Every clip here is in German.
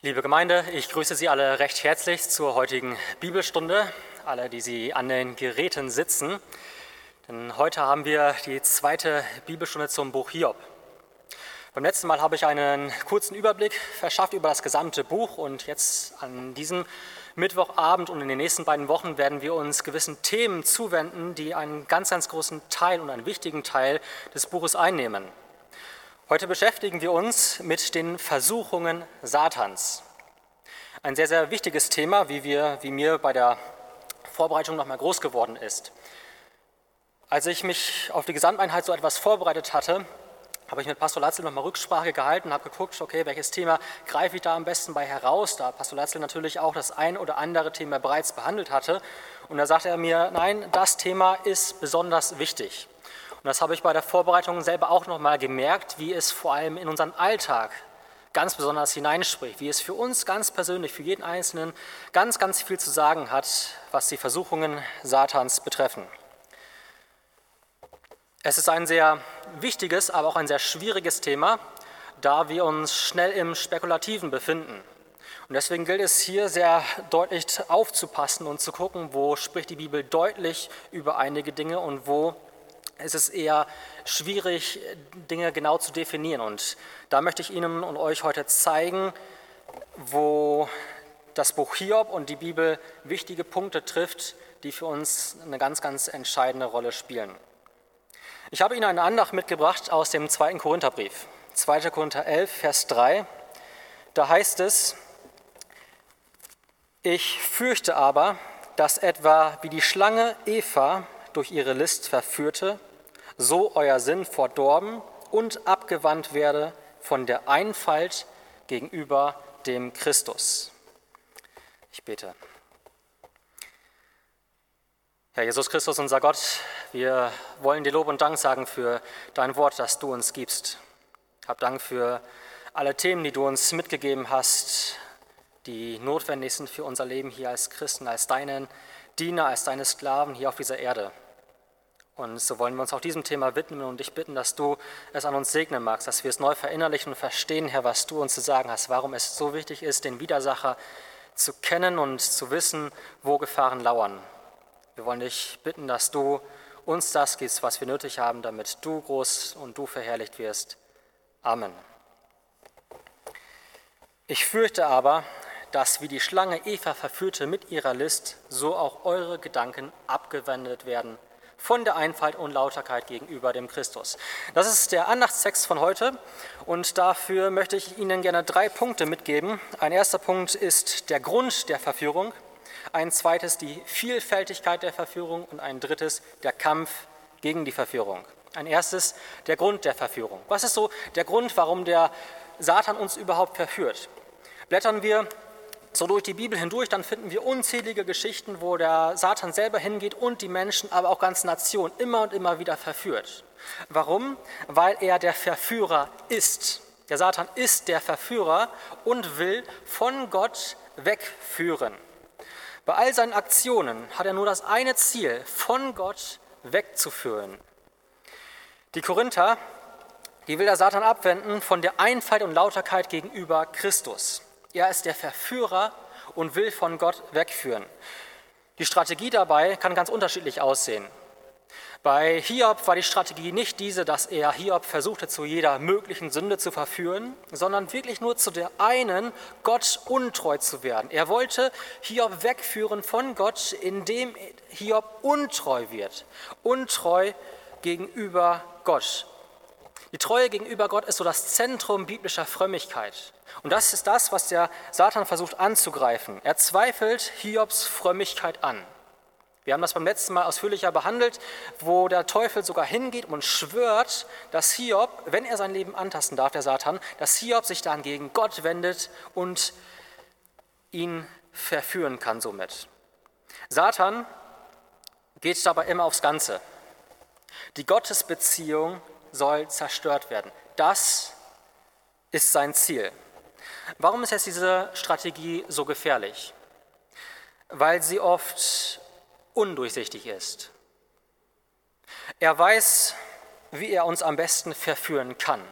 Liebe Gemeinde, ich grüße Sie alle recht herzlich zur heutigen Bibelstunde, alle, die Sie an den Geräten sitzen. Denn heute haben wir die zweite Bibelstunde zum Buch Hiob. Beim letzten Mal habe ich einen kurzen Überblick verschafft über das gesamte Buch und jetzt an diesem Mittwochabend und in den nächsten beiden Wochen werden wir uns gewissen Themen zuwenden, die einen ganz, ganz großen Teil und einen wichtigen Teil des Buches einnehmen. Heute beschäftigen wir uns mit den Versuchungen Satans. Ein sehr, sehr wichtiges Thema, wie, wir, wie mir bei der Vorbereitung nochmal groß geworden ist. Als ich mich auf die Gesamteinheit so etwas vorbereitet hatte, habe ich mit Pastor Latzel nochmal Rücksprache gehalten, habe geguckt, okay, welches Thema greife ich da am besten bei heraus, da Pastor Latzel natürlich auch das ein oder andere Thema bereits behandelt hatte. Und da sagte er mir, nein, das Thema ist besonders wichtig. Und das habe ich bei der Vorbereitung selber auch nochmal gemerkt, wie es vor allem in unseren Alltag ganz besonders hineinspricht, wie es für uns ganz persönlich, für jeden Einzelnen ganz, ganz viel zu sagen hat, was die Versuchungen Satans betreffen. Es ist ein sehr wichtiges, aber auch ein sehr schwieriges Thema, da wir uns schnell im Spekulativen befinden. Und deswegen gilt es hier sehr deutlich aufzupassen und zu gucken, wo spricht die Bibel deutlich über einige Dinge und wo es ist eher schwierig, Dinge genau zu definieren. Und da möchte ich Ihnen und euch heute zeigen, wo das Buch Hiob und die Bibel wichtige Punkte trifft, die für uns eine ganz, ganz entscheidende Rolle spielen. Ich habe Ihnen eine Andacht mitgebracht aus dem zweiten Korintherbrief, 2. Korinther 11, Vers 3. Da heißt es, ich fürchte aber, dass etwa wie die Schlange Eva durch ihre List verführte, so euer Sinn verdorben und abgewandt werde von der Einfalt gegenüber dem Christus. Ich bete. Herr Jesus Christus, unser Gott, wir wollen dir Lob und Dank sagen für dein Wort, das du uns gibst. Hab Dank für alle Themen, die du uns mitgegeben hast, die notwendig sind für unser Leben hier als Christen, als deinen Diener, als deine Sklaven hier auf dieser Erde. Und so wollen wir uns auch diesem Thema widmen und dich bitten, dass du es an uns segnen magst, dass wir es neu verinnerlichen und verstehen, Herr, was du uns zu sagen hast, warum es so wichtig ist, den Widersacher zu kennen und zu wissen, wo Gefahren lauern. Wir wollen dich bitten, dass du uns das gibst, was wir nötig haben, damit du groß und du verherrlicht wirst. Amen. Ich fürchte aber, dass wie die Schlange Eva verführte mit ihrer List, so auch eure Gedanken abgewendet werden von der Einfalt und Lauterkeit gegenüber dem Christus. Das ist der Andachtstext von heute und dafür möchte ich Ihnen gerne drei Punkte mitgeben. Ein erster Punkt ist der Grund der Verführung, ein zweites die Vielfältigkeit der Verführung und ein drittes der Kampf gegen die Verführung. Ein erstes der Grund der Verführung. Was ist so der Grund, warum der Satan uns überhaupt verführt? Blättern wir so durch die Bibel hindurch, dann finden wir unzählige Geschichten, wo der Satan selber hingeht und die Menschen, aber auch ganze Nationen immer und immer wieder verführt. Warum? Weil er der Verführer ist. Der Satan ist der Verführer und will von Gott wegführen. Bei all seinen Aktionen hat er nur das eine Ziel, von Gott wegzuführen. Die Korinther, die will der Satan abwenden von der Einfalt und Lauterkeit gegenüber Christus. Er ist der Verführer und will von Gott wegführen. Die Strategie dabei kann ganz unterschiedlich aussehen. Bei Hiob war die Strategie nicht diese, dass er Hiob versuchte, zu jeder möglichen Sünde zu verführen, sondern wirklich nur zu der einen, Gott untreu zu werden. Er wollte Hiob wegführen von Gott, indem Hiob untreu wird. Untreu gegenüber Gott. Die Treue gegenüber Gott ist so das Zentrum biblischer Frömmigkeit. Und das ist das, was der Satan versucht anzugreifen. Er zweifelt Hiobs Frömmigkeit an. Wir haben das beim letzten Mal ausführlicher behandelt, wo der Teufel sogar hingeht und schwört, dass Hiob, wenn er sein Leben antasten darf, der Satan, dass Hiob sich dann gegen Gott wendet und ihn verführen kann somit. Satan geht dabei immer aufs Ganze. Die Gottesbeziehung soll zerstört werden. Das ist sein Ziel. Warum ist jetzt diese Strategie so gefährlich? Weil sie oft undurchsichtig ist. Er weiß, wie er uns am besten verführen kann.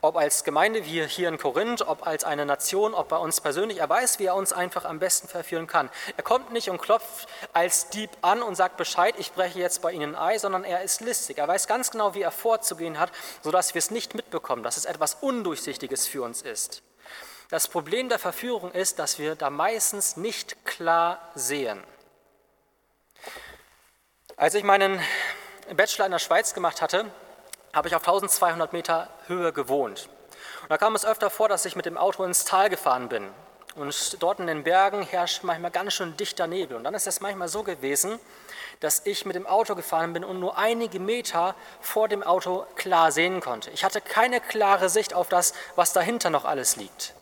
Ob als Gemeinde wie hier in Korinth, ob als eine Nation, ob bei uns persönlich. Er weiß, wie er uns einfach am besten verführen kann. Er kommt nicht und klopft als Dieb an und sagt Bescheid, ich breche jetzt bei Ihnen ein Ei, sondern er ist listig. Er weiß ganz genau, wie er vorzugehen hat, sodass wir es nicht mitbekommen, dass es etwas Undurchsichtiges für uns ist. Das Problem der Verführung ist, dass wir da meistens nicht klar sehen. Als ich meinen Bachelor in der Schweiz gemacht hatte, habe ich auf 1200 Meter Höhe gewohnt. Und da kam es öfter vor, dass ich mit dem Auto ins Tal gefahren bin. Und dort in den Bergen herrscht manchmal ganz schön dichter Nebel. Und dann ist es manchmal so gewesen, dass ich mit dem Auto gefahren bin und nur einige Meter vor dem Auto klar sehen konnte. Ich hatte keine klare Sicht auf das, was dahinter noch alles liegt.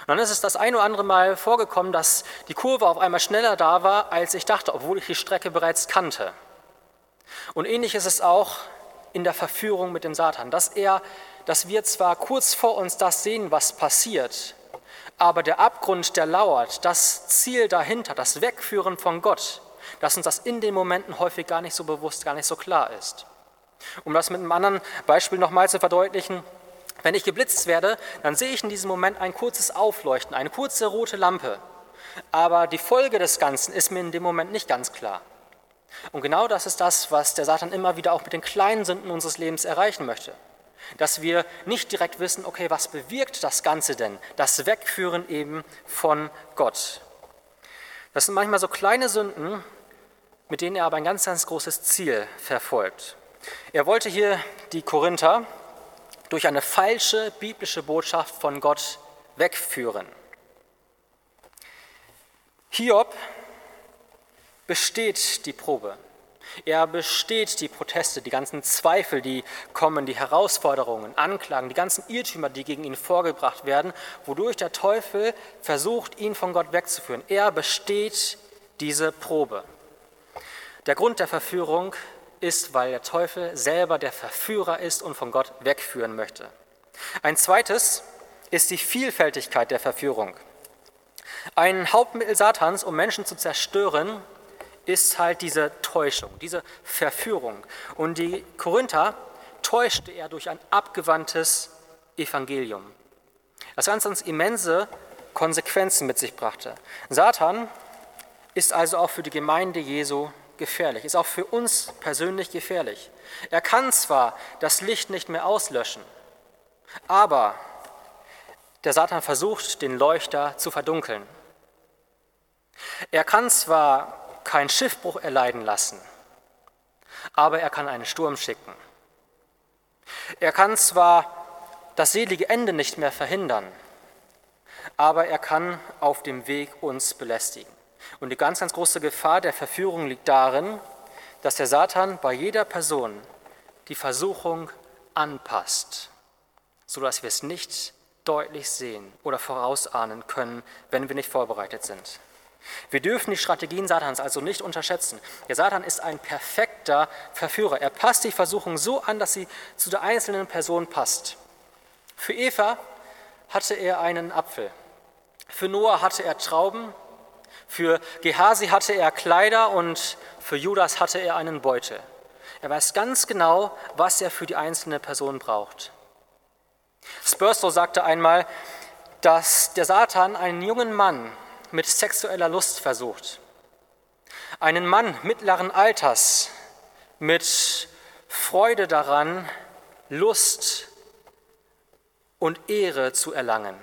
Und dann ist es das ein oder andere Mal vorgekommen, dass die Kurve auf einmal schneller da war, als ich dachte, obwohl ich die Strecke bereits kannte. Und ähnlich ist es auch in der Verführung mit dem Satan, dass er, dass wir zwar kurz vor uns das sehen, was passiert, aber der Abgrund, der lauert, das Ziel dahinter, das Wegführen von Gott, dass uns das in den Momenten häufig gar nicht so bewusst, gar nicht so klar ist. Um das mit einem anderen Beispiel nochmal zu verdeutlichen, wenn ich geblitzt werde, dann sehe ich in diesem Moment ein kurzes Aufleuchten, eine kurze rote Lampe. Aber die Folge des Ganzen ist mir in dem Moment nicht ganz klar. Und genau das ist das, was der Satan immer wieder auch mit den kleinen Sünden unseres Lebens erreichen möchte. Dass wir nicht direkt wissen, okay, was bewirkt das Ganze denn? Das Wegführen eben von Gott. Das sind manchmal so kleine Sünden, mit denen er aber ein ganz, ganz großes Ziel verfolgt. Er wollte hier die Korinther durch eine falsche biblische Botschaft von Gott wegführen. Hiob besteht die Probe. Er besteht die Proteste, die ganzen Zweifel, die kommen, die Herausforderungen, Anklagen, die ganzen Irrtümer, die gegen ihn vorgebracht werden, wodurch der Teufel versucht, ihn von Gott wegzuführen. Er besteht diese Probe. Der Grund der Verführung ist, weil der Teufel selber der Verführer ist und von Gott wegführen möchte. Ein zweites ist die Vielfältigkeit der Verführung. Ein Hauptmittel Satans, um Menschen zu zerstören, ist halt diese Täuschung, diese Verführung. Und die Korinther täuschte er durch ein abgewandtes Evangelium. Das ganz, ganz immense Konsequenzen mit sich brachte. Satan ist also auch für die Gemeinde Jesu gefährlich, ist auch für uns persönlich gefährlich. Er kann zwar das Licht nicht mehr auslöschen, aber der Satan versucht, den Leuchter zu verdunkeln. Er kann zwar keinen Schiffbruch erleiden lassen, aber er kann einen Sturm schicken. Er kann zwar das selige Ende nicht mehr verhindern, aber er kann auf dem Weg uns belästigen. Und die ganz, ganz große Gefahr der Verführung liegt darin, dass der Satan bei jeder Person die Versuchung anpasst, sodass wir es nicht deutlich sehen oder vorausahnen können, wenn wir nicht vorbereitet sind. Wir dürfen die Strategien Satans also nicht unterschätzen. Der Satan ist ein perfekter Verführer. Er passt die Versuchung so an, dass sie zu der einzelnen Person passt. Für Eva hatte er einen Apfel. Für Noah hatte er Trauben. Für Gehasi hatte er Kleider und für Judas hatte er einen Beutel. Er weiß ganz genau, was er für die einzelne Person braucht. Spurstow sagte einmal, dass der Satan einen jungen Mann mit sexueller Lust versucht. Einen Mann mittleren Alters mit Freude daran, Lust und Ehre zu erlangen,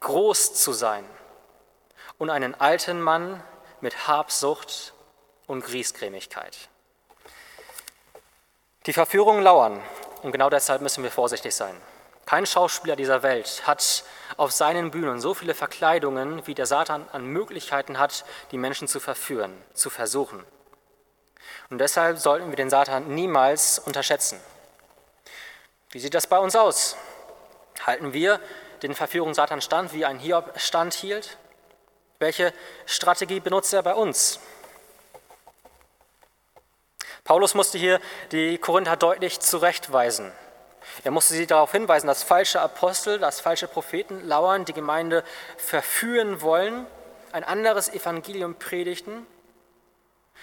groß zu sein. Und einen alten Mann mit Habsucht und Griesgrämigkeit. Die Verführungen lauern und genau deshalb müssen wir vorsichtig sein. Kein Schauspieler dieser Welt hat auf seinen Bühnen so viele Verkleidungen, wie der Satan an Möglichkeiten hat, die Menschen zu verführen, zu versuchen. Und deshalb sollten wir den Satan niemals unterschätzen. Wie sieht das bei uns aus? Halten wir den Verführungen Satans stand, wie ein Hiob stand hielt? Welche Strategie benutzt er bei uns? Paulus musste hier die Korinther deutlich zurechtweisen. Er musste sie darauf hinweisen, dass falsche Apostel, dass falsche Propheten lauern, die Gemeinde verführen wollen, ein anderes Evangelium predigten.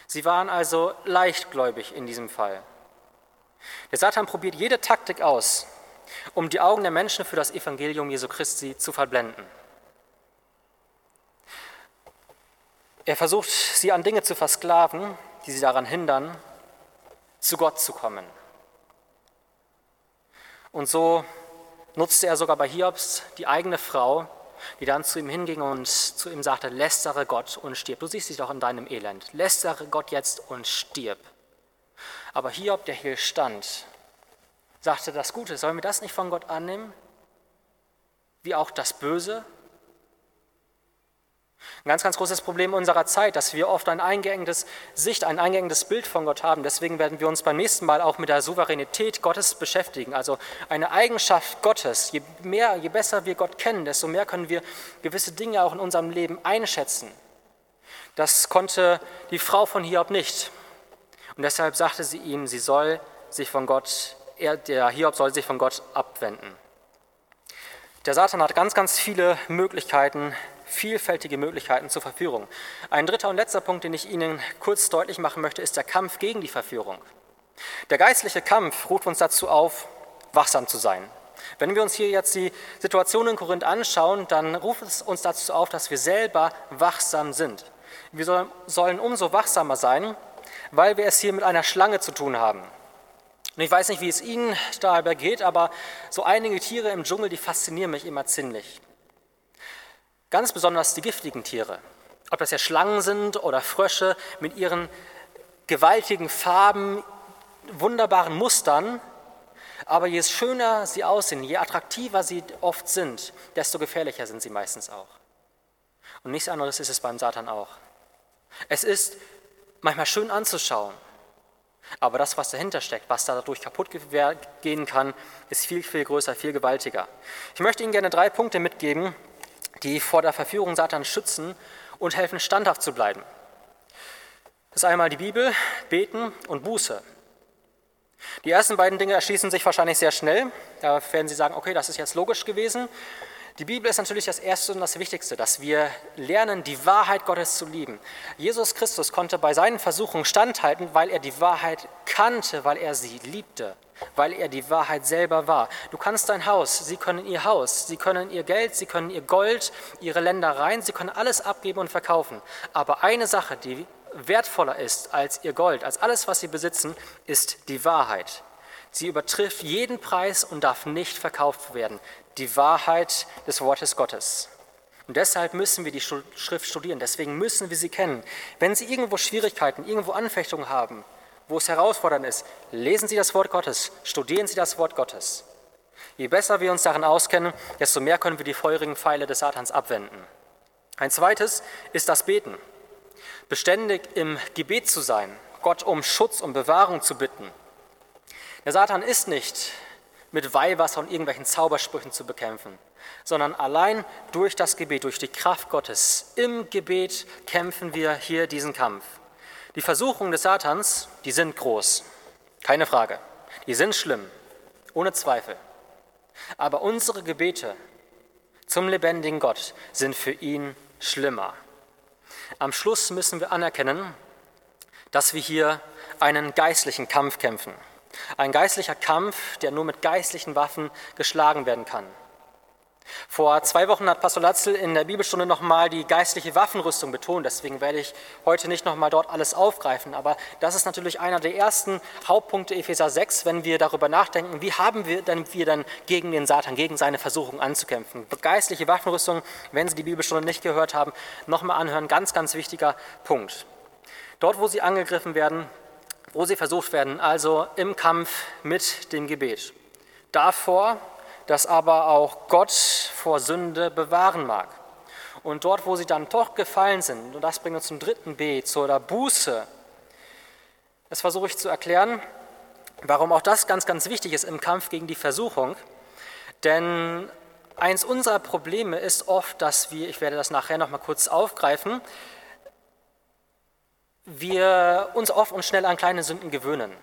Sie waren also leichtgläubig in diesem Fall. Der Satan probiert jede Taktik aus, um die Augen der Menschen für das Evangelium Jesu Christi zu verblenden. Er versucht, sie an Dinge zu versklaven, die sie daran hindern, zu Gott zu kommen. Und so nutzte er sogar bei Hiobs die eigene Frau, die dann zu ihm hinging und zu ihm sagte, lästere Gott und stirb. Du siehst dich doch in deinem Elend. Lästere Gott jetzt und stirb. Aber Hiob, der hier stand, sagte, das Gute, sollen wir das nicht von Gott annehmen? Wie auch das Böse? Ein ganz, ganz großes Problem unserer Zeit, dass wir oft ein eingeenges Sicht, ein eingeenges Bild von Gott haben. Deswegen werden wir uns beim nächsten Mal auch mit der Souveränität Gottes beschäftigen. Also eine Eigenschaft Gottes. Je mehr, je besser wir Gott kennen, desto mehr können wir gewisse Dinge auch in unserem Leben einschätzen. Das konnte die Frau von Hiob nicht. Und deshalb sagte sie ihm, sie soll sich von Gott, er, der Hiob soll sich von Gott abwenden. Der Satan hat ganz, ganz viele Möglichkeiten, vielfältige Möglichkeiten zur Verführung. Ein dritter und letzter Punkt, den ich Ihnen kurz deutlich machen möchte, ist der Kampf gegen die Verführung. Der geistliche Kampf ruft uns dazu auf, wachsam zu sein. Wenn wir uns hier jetzt die Situation in Korinth anschauen, dann ruft es uns dazu auf, dass wir selber wachsam sind. Wir sollen umso wachsamer sein, weil wir es hier mit einer Schlange zu tun haben. Und ich weiß nicht, wie es Ihnen dabei geht, aber so einige Tiere im Dschungel, die faszinieren mich immer ziemlich. Ganz besonders die giftigen Tiere, ob das ja Schlangen sind oder Frösche mit ihren gewaltigen Farben, wunderbaren Mustern. Aber je schöner sie aussehen, je attraktiver sie oft sind, desto gefährlicher sind sie meistens auch. Und nichts anderes ist es beim Satan auch. Es ist manchmal schön anzuschauen, aber das, was dahinter steckt, was dadurch kaputt gehen kann, ist viel, viel größer, viel gewaltiger. Ich möchte Ihnen gerne drei Punkte mitgeben, die vor der Verführung Satans schützen und helfen, standhaft zu bleiben. Das ist einmal die Bibel, Beten und Buße. Die ersten beiden Dinge erschließen sich wahrscheinlich sehr schnell. Da werden Sie sagen, okay, das ist jetzt logisch gewesen. Die Bibel ist natürlich das Erste und das Wichtigste, dass wir lernen, die Wahrheit Gottes zu lieben. Jesus Christus konnte bei seinen Versuchungen standhalten, weil er die Wahrheit kannte, weil er sie liebte weil er die Wahrheit selber war. Du kannst dein Haus, sie können ihr Haus, sie können ihr Geld, sie können ihr Gold, ihre Ländereien, sie können alles abgeben und verkaufen. Aber eine Sache, die wertvoller ist als ihr Gold, als alles, was sie besitzen, ist die Wahrheit. Sie übertrifft jeden Preis und darf nicht verkauft werden. Die Wahrheit des Wortes Gottes. Und deshalb müssen wir die Schrift studieren, deswegen müssen wir sie kennen. Wenn Sie irgendwo Schwierigkeiten, irgendwo Anfechtungen haben, wo es herausfordernd ist, lesen Sie das Wort Gottes, studieren Sie das Wort Gottes. Je besser wir uns darin auskennen, desto mehr können wir die feurigen Pfeile des Satans abwenden. Ein zweites ist das Beten. Beständig im Gebet zu sein, Gott um Schutz und Bewahrung zu bitten. Der Satan ist nicht mit Weihwasser und irgendwelchen Zaubersprüchen zu bekämpfen, sondern allein durch das Gebet, durch die Kraft Gottes. Im Gebet kämpfen wir hier diesen Kampf. Die Versuchungen des Satans, die sind groß, keine Frage. Die sind schlimm, ohne Zweifel. Aber unsere Gebete zum lebendigen Gott sind für ihn schlimmer. Am Schluss müssen wir anerkennen, dass wir hier einen geistlichen Kampf kämpfen. Ein geistlicher Kampf, der nur mit geistlichen Waffen geschlagen werden kann. Vor zwei Wochen hat Pastor Latzel in der Bibelstunde nochmal die geistliche Waffenrüstung betont. Deswegen werde ich heute nicht nochmal dort alles aufgreifen. Aber das ist natürlich einer der ersten Hauptpunkte Epheser 6, wenn wir darüber nachdenken, wie haben wir denn wir dann gegen den Satan, gegen seine Versuchung anzukämpfen. Geistliche Waffenrüstung, wenn Sie die Bibelstunde nicht gehört haben, nochmal anhören. Ganz, ganz wichtiger Punkt. Dort, wo Sie angegriffen werden, wo Sie versucht werden, also im Kampf mit dem Gebet. Davor das aber auch Gott vor Sünde bewahren mag. Und dort, wo sie dann doch gefallen sind, und das bringt uns zum dritten B, zu der Buße, das versuche ich zu erklären, warum auch das ganz, ganz wichtig ist im Kampf gegen die Versuchung. Denn eins unserer Probleme ist oft, dass wir, ich werde das nachher noch mal kurz aufgreifen, wir uns oft und schnell an kleine Sünden gewöhnen.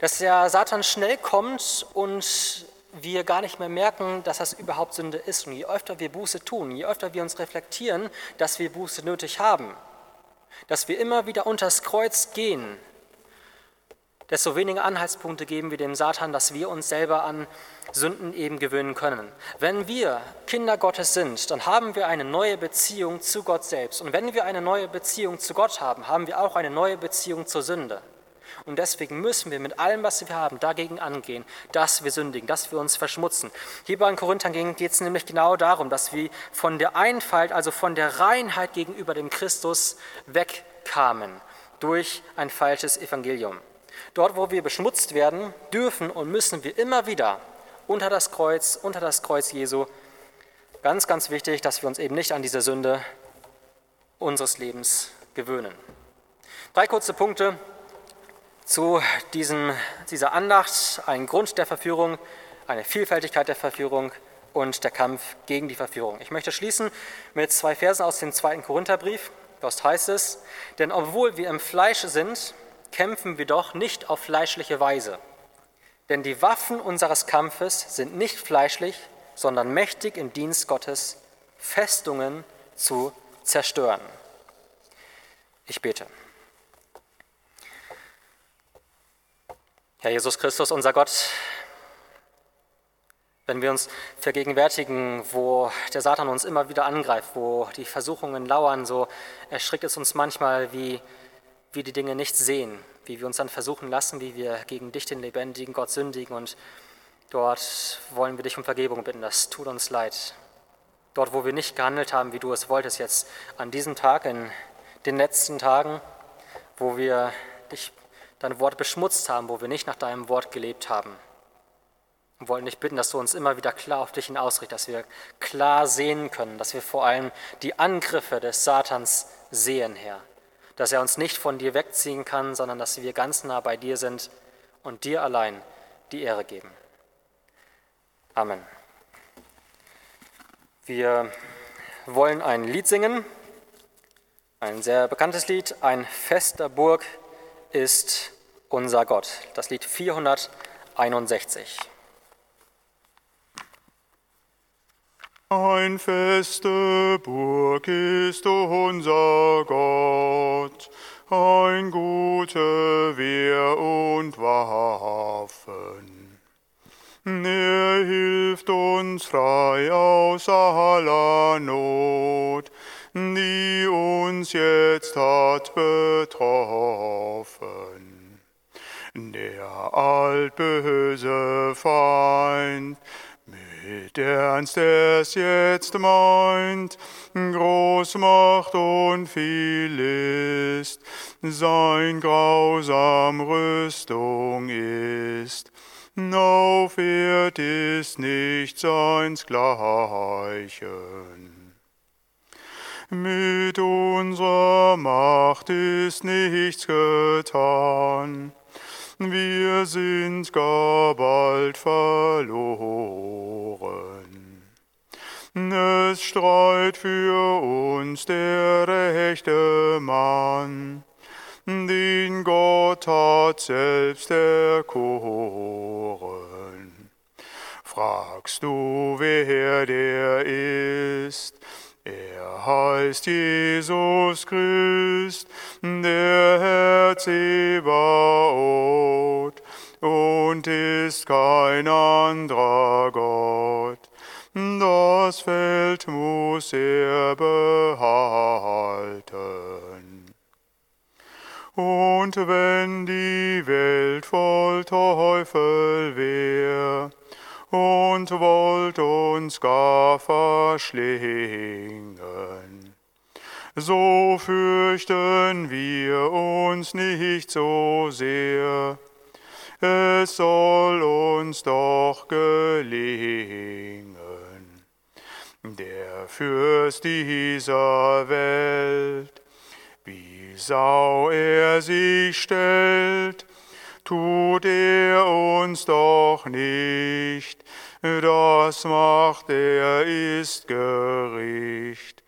Dass der Satan schnell kommt und wir gar nicht mehr merken, dass das überhaupt Sünde ist. Und je öfter wir Buße tun, je öfter wir uns reflektieren, dass wir Buße nötig haben, dass wir immer wieder unters Kreuz gehen, desto weniger Anhaltspunkte geben wir dem Satan, dass wir uns selber an Sünden eben gewöhnen können. Wenn wir Kinder Gottes sind, dann haben wir eine neue Beziehung zu Gott selbst. Und wenn wir eine neue Beziehung zu Gott haben, haben wir auch eine neue Beziehung zur Sünde. Und deswegen müssen wir mit allem, was wir haben, dagegen angehen, dass wir sündigen, dass wir uns verschmutzen. Hier bei den Korinthern geht es nämlich genau darum, dass wir von der Einfalt, also von der Reinheit gegenüber dem Christus wegkamen durch ein falsches Evangelium. Dort, wo wir beschmutzt werden, dürfen und müssen wir immer wieder unter das Kreuz, unter das Kreuz Jesu. Ganz, ganz wichtig, dass wir uns eben nicht an diese Sünde unseres Lebens gewöhnen. Drei kurze Punkte zu diesem, dieser Andacht, ein Grund der Verführung, eine Vielfältigkeit der Verführung und der Kampf gegen die Verführung. Ich möchte schließen mit zwei Versen aus dem zweiten Korintherbrief. Dort heißt es, denn obwohl wir im Fleisch sind, kämpfen wir doch nicht auf fleischliche Weise. Denn die Waffen unseres Kampfes sind nicht fleischlich, sondern mächtig im Dienst Gottes, Festungen zu zerstören. Ich bete. Herr Jesus Christus, unser Gott, wenn wir uns vergegenwärtigen, wo der Satan uns immer wieder angreift, wo die Versuchungen lauern, so erschrickt es uns manchmal, wie wir die Dinge nicht sehen, wie wir uns dann versuchen lassen, wie wir gegen dich, den lebendigen Gott, sündigen. Und dort wollen wir dich um Vergebung bitten. Das tut uns leid. Dort, wo wir nicht gehandelt haben, wie du es wolltest, jetzt an diesem Tag, in den letzten Tagen, wo wir dich, dein Wort beschmutzt haben, wo wir nicht nach deinem Wort gelebt haben. Und wollen dich bitten, dass du uns immer wieder klar auf dich hin ausrichtest, dass wir klar sehen können, dass wir vor allem die Angriffe des Satans sehen, Herr. Dass er uns nicht von dir wegziehen kann, sondern dass wir ganz nah bei dir sind und dir allein die Ehre geben. Amen. Wir wollen ein Lied singen, ein sehr bekanntes Lied, ein Fest der Burg ist unser Gott. Das Lied 461. Ein feste Burg ist unser Gott, ein gute Wehr und Waffen. Er hilft uns frei aus aller Not, die uns jetzt hat betroffen. Der altböse Feind mit Ernst es jetzt meint, Großmacht und viel ist, sein grausam Rüstung ist. Aufwärts ist nicht seins Gleichen. Mit unserer Macht ist nichts getan, wir sind gar bald verloren. Es streit für uns der rechte Mann, den Gott hat selbst erkoren. Fragst du, wer der ist? Er heißt Jesus Christ, der Herr Zebaoth, und ist kein anderer Gott. Das Feld muss er behalten. Und wenn die Welt voll Teufel wär, und wollt uns gar verschlingen. So fürchten wir uns nicht so sehr, es soll uns doch gelingen. Der Fürst dieser Welt, wie Sau er sich stellt, tut er uns doch nicht, das macht er ist Gericht.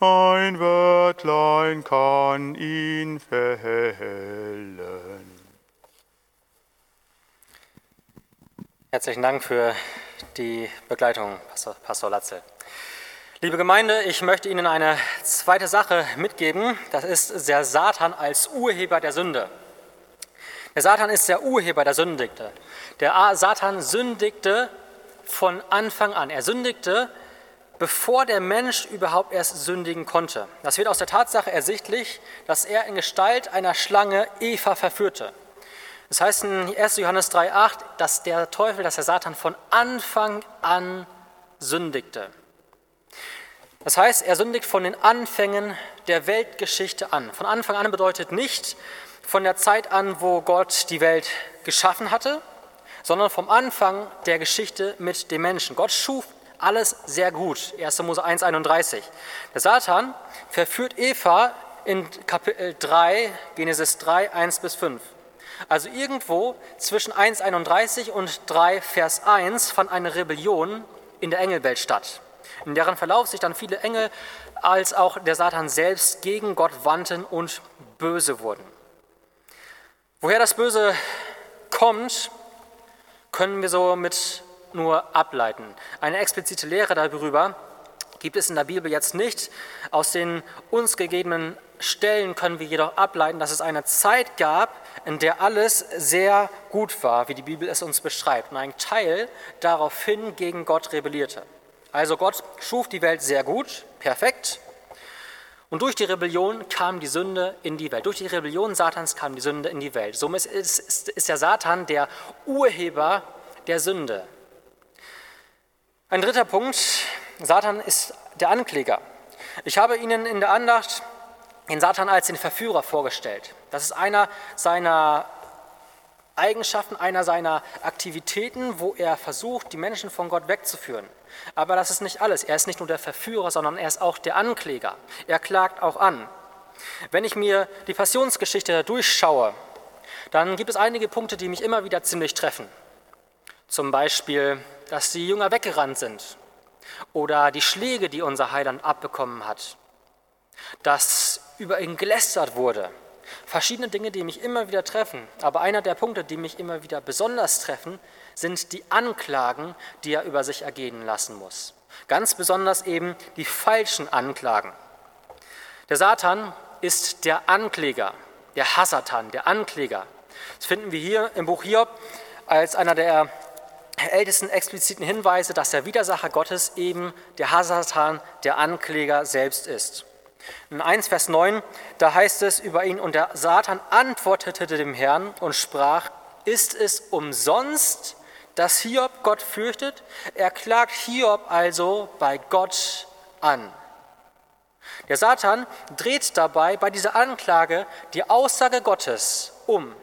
Ein Wörtlein kann ihn fällen. Herzlichen Dank für die Begleitung, Pastor Latzel. Liebe Gemeinde, ich möchte Ihnen eine zweite Sache mitgeben. Das ist der Satan als Urheber der Sünde. Der Satan ist der Urheber der Sündigte. Der Satan sündigte von Anfang an. Er sündigte, bevor der Mensch überhaupt erst sündigen konnte. Das wird aus der Tatsache ersichtlich, dass er in Gestalt einer Schlange Eva verführte. Das heißt in 1. Johannes 3,8, dass der Teufel, dass der Satan von Anfang an sündigte. Das heißt, er sündigt von den Anfängen der Weltgeschichte an. Von Anfang an bedeutet nicht, von der Zeit an, wo Gott die Welt geschaffen hatte, sondern vom Anfang der Geschichte mit dem Menschen. Gott schuf alles sehr gut. 1. Mose 1,31. Der Satan verführt Eva in Kapitel 3, Genesis 3, 1 bis 5. Also irgendwo zwischen 1,31 und 3, Vers 1 fand eine Rebellion in der Engelwelt statt, in deren Verlauf sich dann viele Engel als auch der Satan selbst gegen Gott wandten und böse wurden. Woher das Böse kommt, können wir somit nur ableiten. Eine explizite Lehre darüber gibt es in der Bibel jetzt nicht. Aus den uns gegebenen Stellen können wir jedoch ableiten, dass es eine Zeit gab, in der alles sehr gut war, wie die Bibel es uns beschreibt, und ein Teil daraufhin gegen Gott rebellierte. Also Gott schuf die Welt sehr gut, perfekt, und durch die Rebellion kam die Sünde in die Welt. Durch die Rebellion Satans kam die Sünde in die Welt. Somit ist, ist, ist der Satan der Urheber der Sünde. Ein dritter Punkt, Satan ist der Ankläger. Ich habe Ihnen in der Andacht den Satan als den Verführer vorgestellt. Das ist einer seiner Eigenschaften, einer seiner Aktivitäten, wo er versucht, die Menschen von Gott wegzuführen. Aber das ist nicht alles. Er ist nicht nur der Verführer, sondern er ist auch der Ankläger. Er klagt auch an. Wenn ich mir die Passionsgeschichte durchschaue, dann gibt es einige Punkte, die mich immer wieder ziemlich treffen. Zum Beispiel, dass die Jünger weggerannt sind oder die Schläge, die unser Heiland abbekommen hat, dass über ihn gelästert wurde. Verschiedene Dinge, die mich immer wieder treffen. Aber einer der Punkte, die mich immer wieder besonders treffen, sind die Anklagen, die er über sich ergehen lassen muss. Ganz besonders eben die falschen Anklagen. Der Satan ist der Ankläger, der Hasatan, der Ankläger. Das finden wir hier im Buch Hiob als einer der ältesten expliziten Hinweise, dass der Widersacher Gottes eben der Hasatan, der Ankläger selbst ist. In 1 Vers 9, da heißt es über ihn, und der Satan antwortete dem Herrn und sprach, ist es umsonst, dass Hiob Gott fürchtet? Er klagt Hiob also bei Gott an. Der Satan dreht dabei bei dieser Anklage die Aussage Gottes um.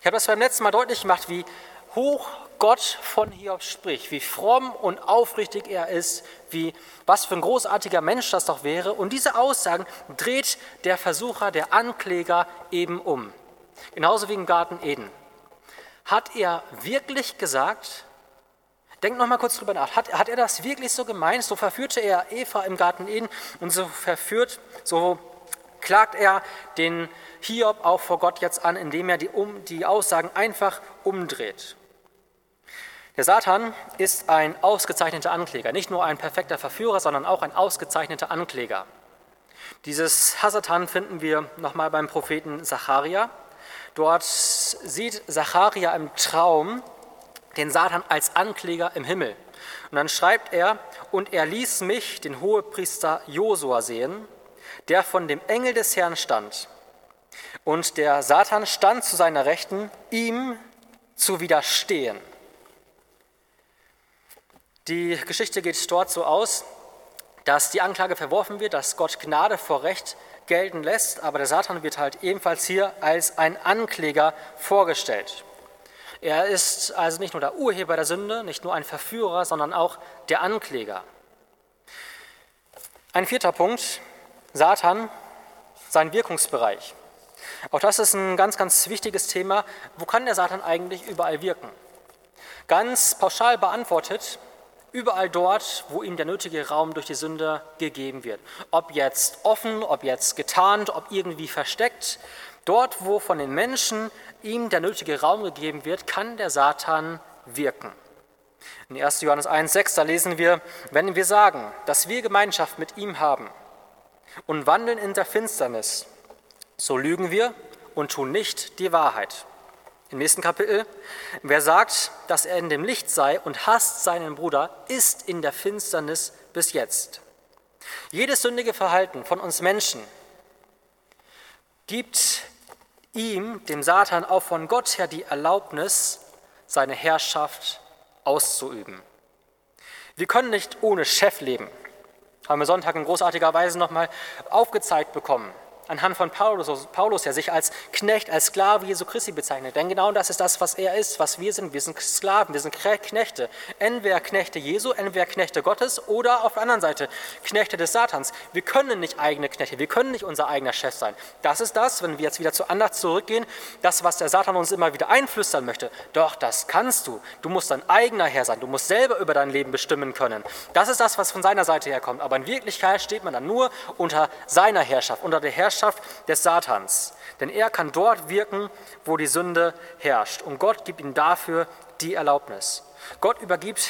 Ich habe das beim letzten Mal deutlich gemacht, wie hoch Gott von Hiob spricht, wie fromm und aufrichtig er ist, wie was für ein großartiger Mensch das doch wäre. Und diese Aussagen dreht der Versucher, der Ankläger eben um. Genauso wie im Garten Eden. Hat er wirklich gesagt, denkt noch mal kurz drüber nach, hat, hat er das wirklich so gemeint? So verführte er Eva im Garten Eden und so verführt, so klagt er den Hiob auch vor Gott jetzt an, indem er die, um, die Aussagen einfach umdreht. Der Satan ist ein ausgezeichneter Ankläger, nicht nur ein perfekter Verführer, sondern auch ein ausgezeichneter Ankläger. Dieses Hasatan finden wir nochmal beim Propheten Zacharia. Dort sieht Zacharia im Traum den Satan als Ankläger im Himmel. Und dann schreibt er, und er ließ mich, den Hohepriester Josua, sehen, der von dem Engel des Herrn stand. Und der Satan stand zu seiner Rechten, ihm zu widerstehen. Die Geschichte geht dort so aus, dass die Anklage verworfen wird, dass Gott Gnade vor Recht gelten lässt, aber der Satan wird halt ebenfalls hier als ein Ankläger vorgestellt. Er ist also nicht nur der Urheber der Sünde, nicht nur ein Verführer, sondern auch der Ankläger. Ein vierter Punkt, Satan, sein Wirkungsbereich. Auch das ist ein ganz, ganz wichtiges Thema. Wo kann der Satan eigentlich überall wirken? Ganz pauschal beantwortet, Überall dort, wo ihm der nötige Raum durch die Sünde gegeben wird. Ob jetzt offen, ob jetzt getarnt, ob irgendwie versteckt. Dort, wo von den Menschen ihm der nötige Raum gegeben wird, kann der Satan wirken. In 1. Johannes 1,6, da lesen wir, wenn wir sagen, dass wir Gemeinschaft mit ihm haben und wandeln in der Finsternis, so lügen wir und tun nicht die Wahrheit. Im nächsten Kapitel, wer sagt, dass er in dem Licht sei und hasst seinen Bruder, ist in der Finsternis bis jetzt. Jedes sündige Verhalten von uns Menschen gibt ihm, dem Satan, auch von Gott her die Erlaubnis, seine Herrschaft auszuüben. Wir können nicht ohne Chef leben. Haben wir Sonntag in großartiger Weise nochmal aufgezeigt bekommen anhand von Paulus, Paulus, der sich als Knecht, als Sklave Jesu Christi bezeichnet. Denn genau das ist das, was er ist, was wir sind. Wir sind Sklaven, wir sind Knechte. Entweder Knechte Jesu, entweder Knechte Gottes oder auf der anderen Seite Knechte des Satans. Wir können nicht eigene Knechte, wir können nicht unser eigener Chef sein. Das ist das, wenn wir jetzt wieder zu Andacht zurückgehen, das, was der Satan uns immer wieder einflüstern möchte. Doch, das kannst du. Du musst dein eigener Herr sein. Du musst selber über dein Leben bestimmen können. Das ist das, was von seiner Seite her kommt. Aber in Wirklichkeit steht man dann nur unter seiner Herrschaft, unter der Herrschaft Herrschaft des Satans. Denn er kann dort wirken, wo die Sünde herrscht. Und Gott gibt ihm dafür die Erlaubnis. Gott übergibt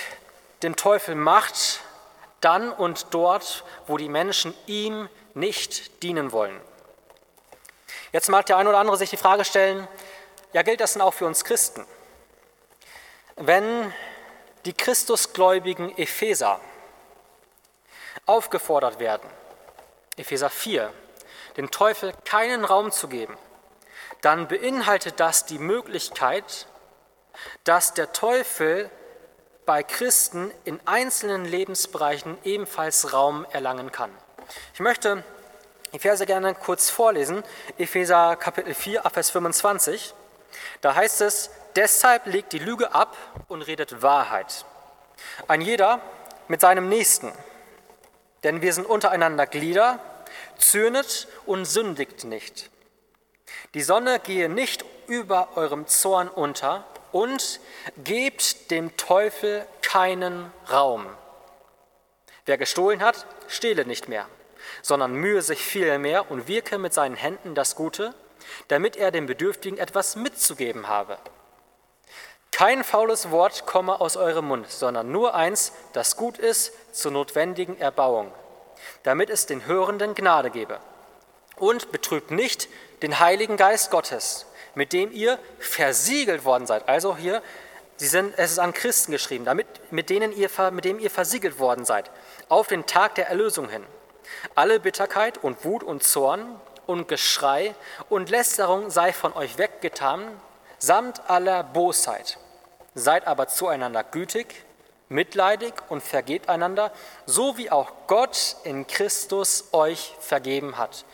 dem Teufel Macht dann und dort, wo die Menschen ihm nicht dienen wollen. Jetzt mag der ein oder andere sich die Frage stellen, ja gilt das denn auch für uns Christen? Wenn die Christusgläubigen Epheser aufgefordert werden, Epheser 4, dem Teufel keinen Raum zu geben, dann beinhaltet das die Möglichkeit, dass der Teufel bei Christen in einzelnen Lebensbereichen ebenfalls Raum erlangen kann. Ich möchte die Verse gerne kurz vorlesen. Epheser Kapitel 4, Vers 25. Da heißt es, deshalb legt die Lüge ab und redet Wahrheit. Ein jeder mit seinem Nächsten. Denn wir sind untereinander Glieder zürnet und sündigt nicht. Die Sonne gehe nicht über eurem Zorn unter und gebt dem Teufel keinen Raum. Wer gestohlen hat, stehle nicht mehr, sondern mühe sich vielmehr und wirke mit seinen Händen das Gute, damit er dem Bedürftigen etwas mitzugeben habe. Kein faules Wort komme aus eurem Mund, sondern nur eins, das gut ist zur notwendigen Erbauung, damit es den Hörenden Gnade gebe. Und betrübt nicht den Heiligen Geist Gottes, mit dem ihr versiegelt worden seid. Also hier, sie sind, es ist an Christen geschrieben, damit, mit, denen ihr, mit dem ihr versiegelt worden seid, auf den Tag der Erlösung hin. Alle Bitterkeit und Wut und Zorn und Geschrei und Lästerung sei von euch weggetan, samt aller Bosheit. Seid aber zueinander gütig, mitleidig und vergebt einander, so wie auch Gott in Christus euch vergeben hat.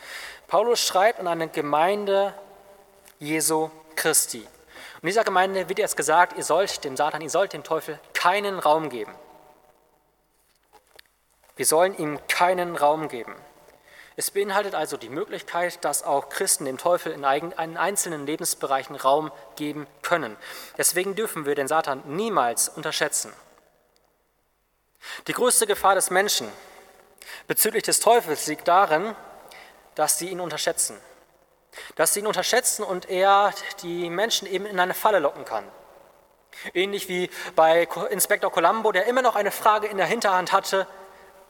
Paulus schreibt an eine Gemeinde Jesu Christi. In dieser Gemeinde wird jetzt gesagt, ihr sollt dem Satan, ihr sollt dem Teufel keinen Raum geben. Wir sollen ihm keinen Raum geben. Es beinhaltet also die Möglichkeit, dass auch Christen dem Teufel in einzelnen Lebensbereichen Raum geben können. Deswegen dürfen wir den Satan niemals unterschätzen. Die größte Gefahr des Menschen bezüglich des Teufels liegt darin, dass sie ihn unterschätzen. Dass sie ihn unterschätzen und er die Menschen eben in eine Falle locken kann. Ähnlich wie bei Inspektor Colombo, der immer noch eine Frage in der Hinterhand hatte.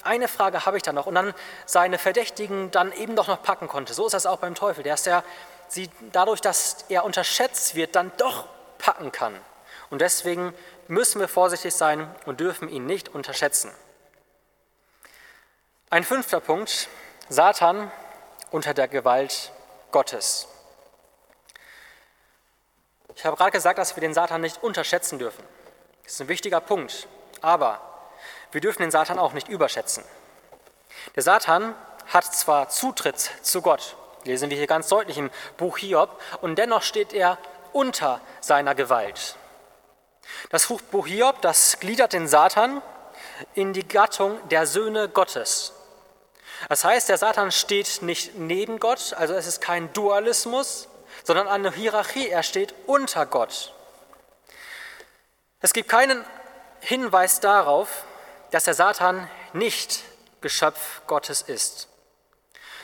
Eine Frage habe ich da noch und dann seine Verdächtigen dann eben doch noch packen konnte. So ist das auch beim Teufel, ist ja sie dadurch, dass er unterschätzt wird, dann doch packen kann. Und deswegen müssen wir vorsichtig sein und dürfen ihn nicht unterschätzen. Ein fünfter Punkt, Satan unter der Gewalt Gottes. Ich habe gerade gesagt, dass wir den Satan nicht unterschätzen dürfen. Das ist ein wichtiger Punkt. Aber wir dürfen den Satan auch nicht überschätzen. Der Satan hat zwar Zutritt zu Gott, lesen wir hier ganz deutlich im Buch Hiob, und dennoch steht er unter seiner Gewalt. Das Buch Hiob, das gliedert den Satan in die Gattung der Söhne Gottes. Das heißt, der Satan steht nicht neben Gott, also es ist kein Dualismus, sondern eine Hierarchie, er steht unter Gott. Es gibt keinen Hinweis darauf, dass der Satan nicht Geschöpf Gottes ist.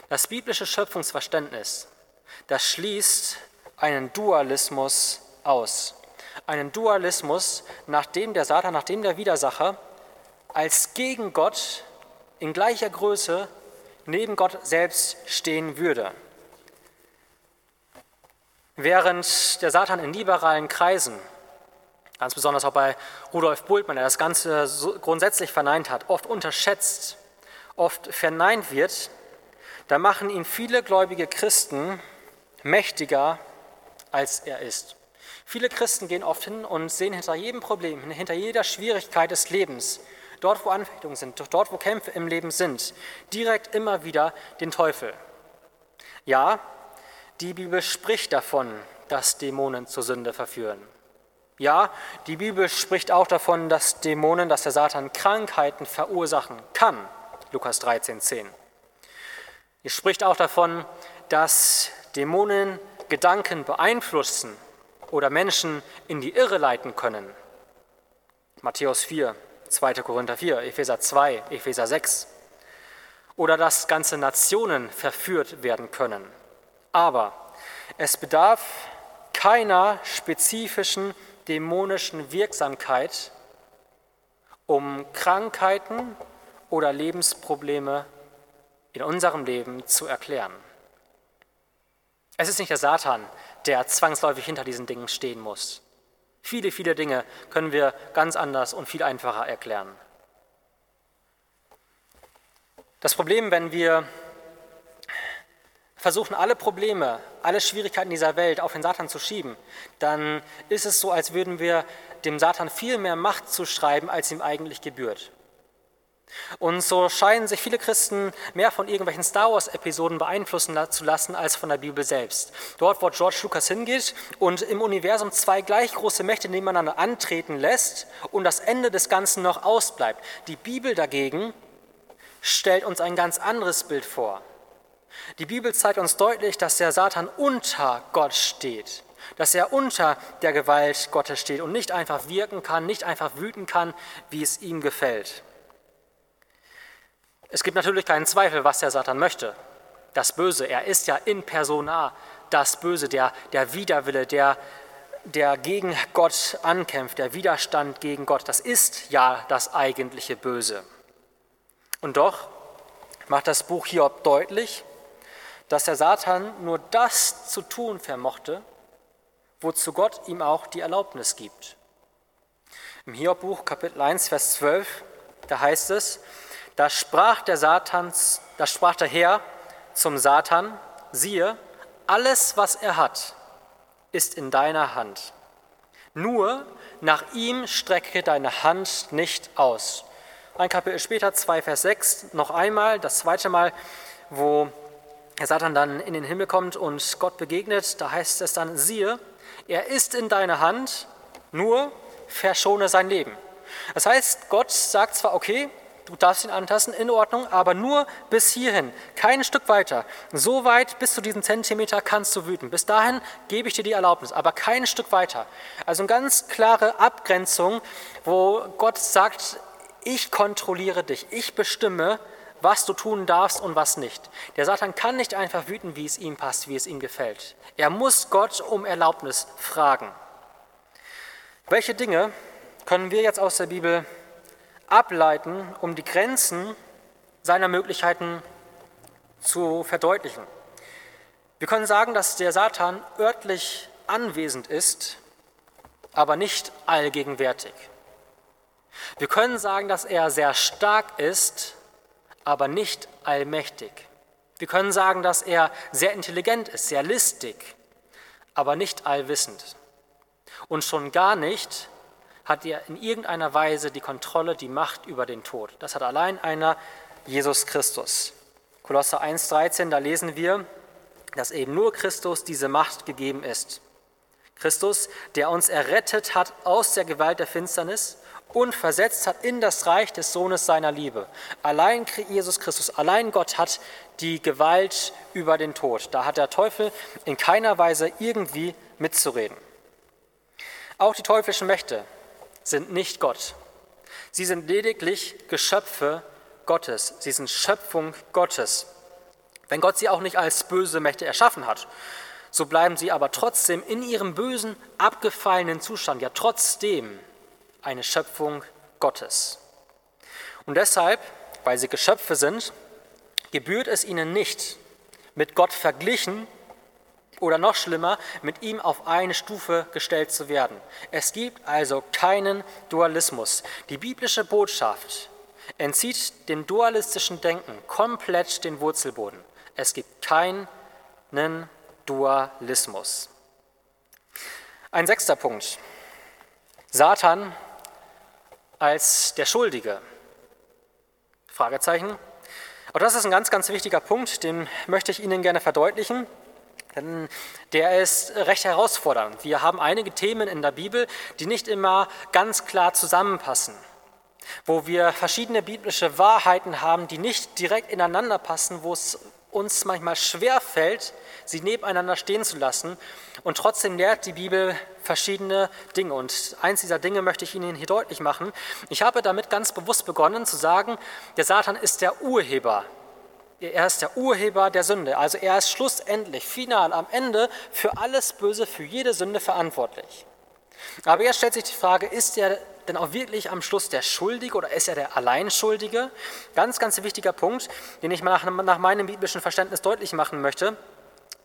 Das biblische Schöpfungsverständnis, das schließt einen Dualismus aus einen Dualismus, nachdem der Satan, nachdem der Widersacher als Gegengott in gleicher Größe neben Gott selbst stehen würde. Während der Satan in liberalen Kreisen, ganz besonders auch bei Rudolf Bultmann, der das Ganze grundsätzlich verneint hat, oft unterschätzt, oft verneint wird, da machen ihn viele gläubige Christen mächtiger, als er ist. Viele Christen gehen oft hin und sehen hinter jedem Problem, hinter jeder Schwierigkeit des Lebens, dort wo Anfechtungen sind, dort wo Kämpfe im Leben sind, direkt immer wieder den Teufel. Ja, die Bibel spricht davon, dass Dämonen zur Sünde verführen. Ja, die Bibel spricht auch davon, dass Dämonen, dass der Satan Krankheiten verursachen kann. Lukas 13, 10. Es spricht auch davon, dass Dämonen Gedanken beeinflussen oder Menschen in die Irre leiten können. Matthäus 4, 2. Korinther 4, Epheser 2, Epheser 6. Oder dass ganze Nationen verführt werden können. Aber es bedarf keiner spezifischen dämonischen Wirksamkeit, um Krankheiten oder Lebensprobleme in unserem Leben zu erklären. Es ist nicht der Satan, der zwangsläufig hinter diesen Dingen stehen muss. Viele, viele Dinge können wir ganz anders und viel einfacher erklären. Das Problem, wenn wir versuchen, alle Probleme, alle Schwierigkeiten dieser Welt auf den Satan zu schieben, dann ist es so, als würden wir dem Satan viel mehr Macht zuschreiben, als ihm eigentlich gebührt. Und so scheinen sich viele Christen mehr von irgendwelchen Star Wars-Episoden beeinflussen zu lassen als von der Bibel selbst. Dort, wo George Lucas hingeht und im Universum zwei gleich große Mächte nebeneinander antreten lässt und das Ende des Ganzen noch ausbleibt. Die Bibel dagegen stellt uns ein ganz anderes Bild vor. Die Bibel zeigt uns deutlich, dass der Satan unter Gott steht, dass er unter der Gewalt Gottes steht und nicht einfach wirken kann, nicht einfach wüten kann, wie es ihm gefällt. Es gibt natürlich keinen Zweifel, was der Satan möchte. Das Böse, er ist ja in persona das Böse, der, der Widerwille, der, der gegen Gott ankämpft, der Widerstand gegen Gott. Das ist ja das eigentliche Böse. Und doch macht das Buch Hiob deutlich, dass der Satan nur das zu tun vermochte, wozu Gott ihm auch die Erlaubnis gibt. Im Hiob-Buch Kapitel 1, Vers 12, da heißt es, da sprach der Satans, da sprach der Herr zum Satan, siehe, alles, was er hat, ist in deiner Hand. Nur nach ihm strecke deine Hand nicht aus. Ein Kapitel später, 2 Vers 6, noch einmal, das zweite Mal, wo Satan dann in den Himmel kommt und Gott begegnet, da heißt es dann, siehe, er ist in deiner Hand, nur verschone sein Leben. Das heißt, Gott sagt zwar, okay, du darfst ihn antasten, in Ordnung, aber nur bis hierhin, kein Stück weiter. So weit bis zu diesem Zentimeter kannst du wüten. Bis dahin gebe ich dir die Erlaubnis, aber kein Stück weiter. Also eine ganz klare Abgrenzung, wo Gott sagt, ich kontrolliere dich, ich bestimme, was du tun darfst und was nicht. Der Satan kann nicht einfach wüten, wie es ihm passt, wie es ihm gefällt. Er muss Gott um Erlaubnis fragen. Welche Dinge können wir jetzt aus der Bibel ableiten, um die Grenzen seiner Möglichkeiten zu verdeutlichen. Wir können sagen, dass der Satan örtlich anwesend ist, aber nicht allgegenwärtig. Wir können sagen, dass er sehr stark ist, aber nicht allmächtig. Wir können sagen, dass er sehr intelligent ist, sehr listig, aber nicht allwissend. Und schon gar nicht hat er in irgendeiner Weise die Kontrolle, die Macht über den Tod. Das hat allein einer Jesus Christus. Kolosser 1,13, da lesen wir, dass eben nur Christus diese Macht gegeben ist. Christus, der uns errettet hat aus der Gewalt der Finsternis und versetzt hat in das Reich des Sohnes seiner Liebe. Allein Jesus Christus, allein Gott hat die Gewalt über den Tod. Da hat der Teufel in keiner Weise irgendwie mitzureden. Auch die teuflischen Mächte, sind nicht Gott. Sie sind lediglich Geschöpfe Gottes. Sie sind Schöpfung Gottes. Wenn Gott sie auch nicht als böse Mächte erschaffen hat, so bleiben sie aber trotzdem in ihrem bösen, abgefallenen Zustand, ja trotzdem eine Schöpfung Gottes. Und deshalb, weil sie Geschöpfe sind, gebührt es ihnen nicht, mit Gott verglichen oder noch schlimmer, mit ihm auf eine Stufe gestellt zu werden. Es gibt also keinen Dualismus. Die biblische Botschaft entzieht dem dualistischen Denken komplett den Wurzelboden. Es gibt keinen Dualismus. Ein sechster Punkt. Satan als der Schuldige. Fragezeichen. Auch das ist ein ganz, ganz wichtiger Punkt, den möchte ich Ihnen gerne verdeutlichen. Denn der ist recht herausfordernd. Wir haben einige Themen in der Bibel, die nicht immer ganz klar zusammenpassen, wo wir verschiedene biblische Wahrheiten haben, die nicht direkt ineinander passen, wo es uns manchmal schwer fällt, sie nebeneinander stehen zu lassen. Und trotzdem lehrt die Bibel verschiedene Dinge. Und eins dieser Dinge möchte ich Ihnen hier deutlich machen. Ich habe damit ganz bewusst begonnen zu sagen, der Satan ist der Urheber er ist der Urheber der Sünde. Also er ist schlussendlich, final am Ende für alles Böse, für jede Sünde verantwortlich. Aber jetzt stellt sich die Frage, ist er denn auch wirklich am Schluss der Schuldige oder ist er der Alleinschuldige? Ganz, ganz wichtiger Punkt, den ich nach, nach meinem biblischen Verständnis deutlich machen möchte.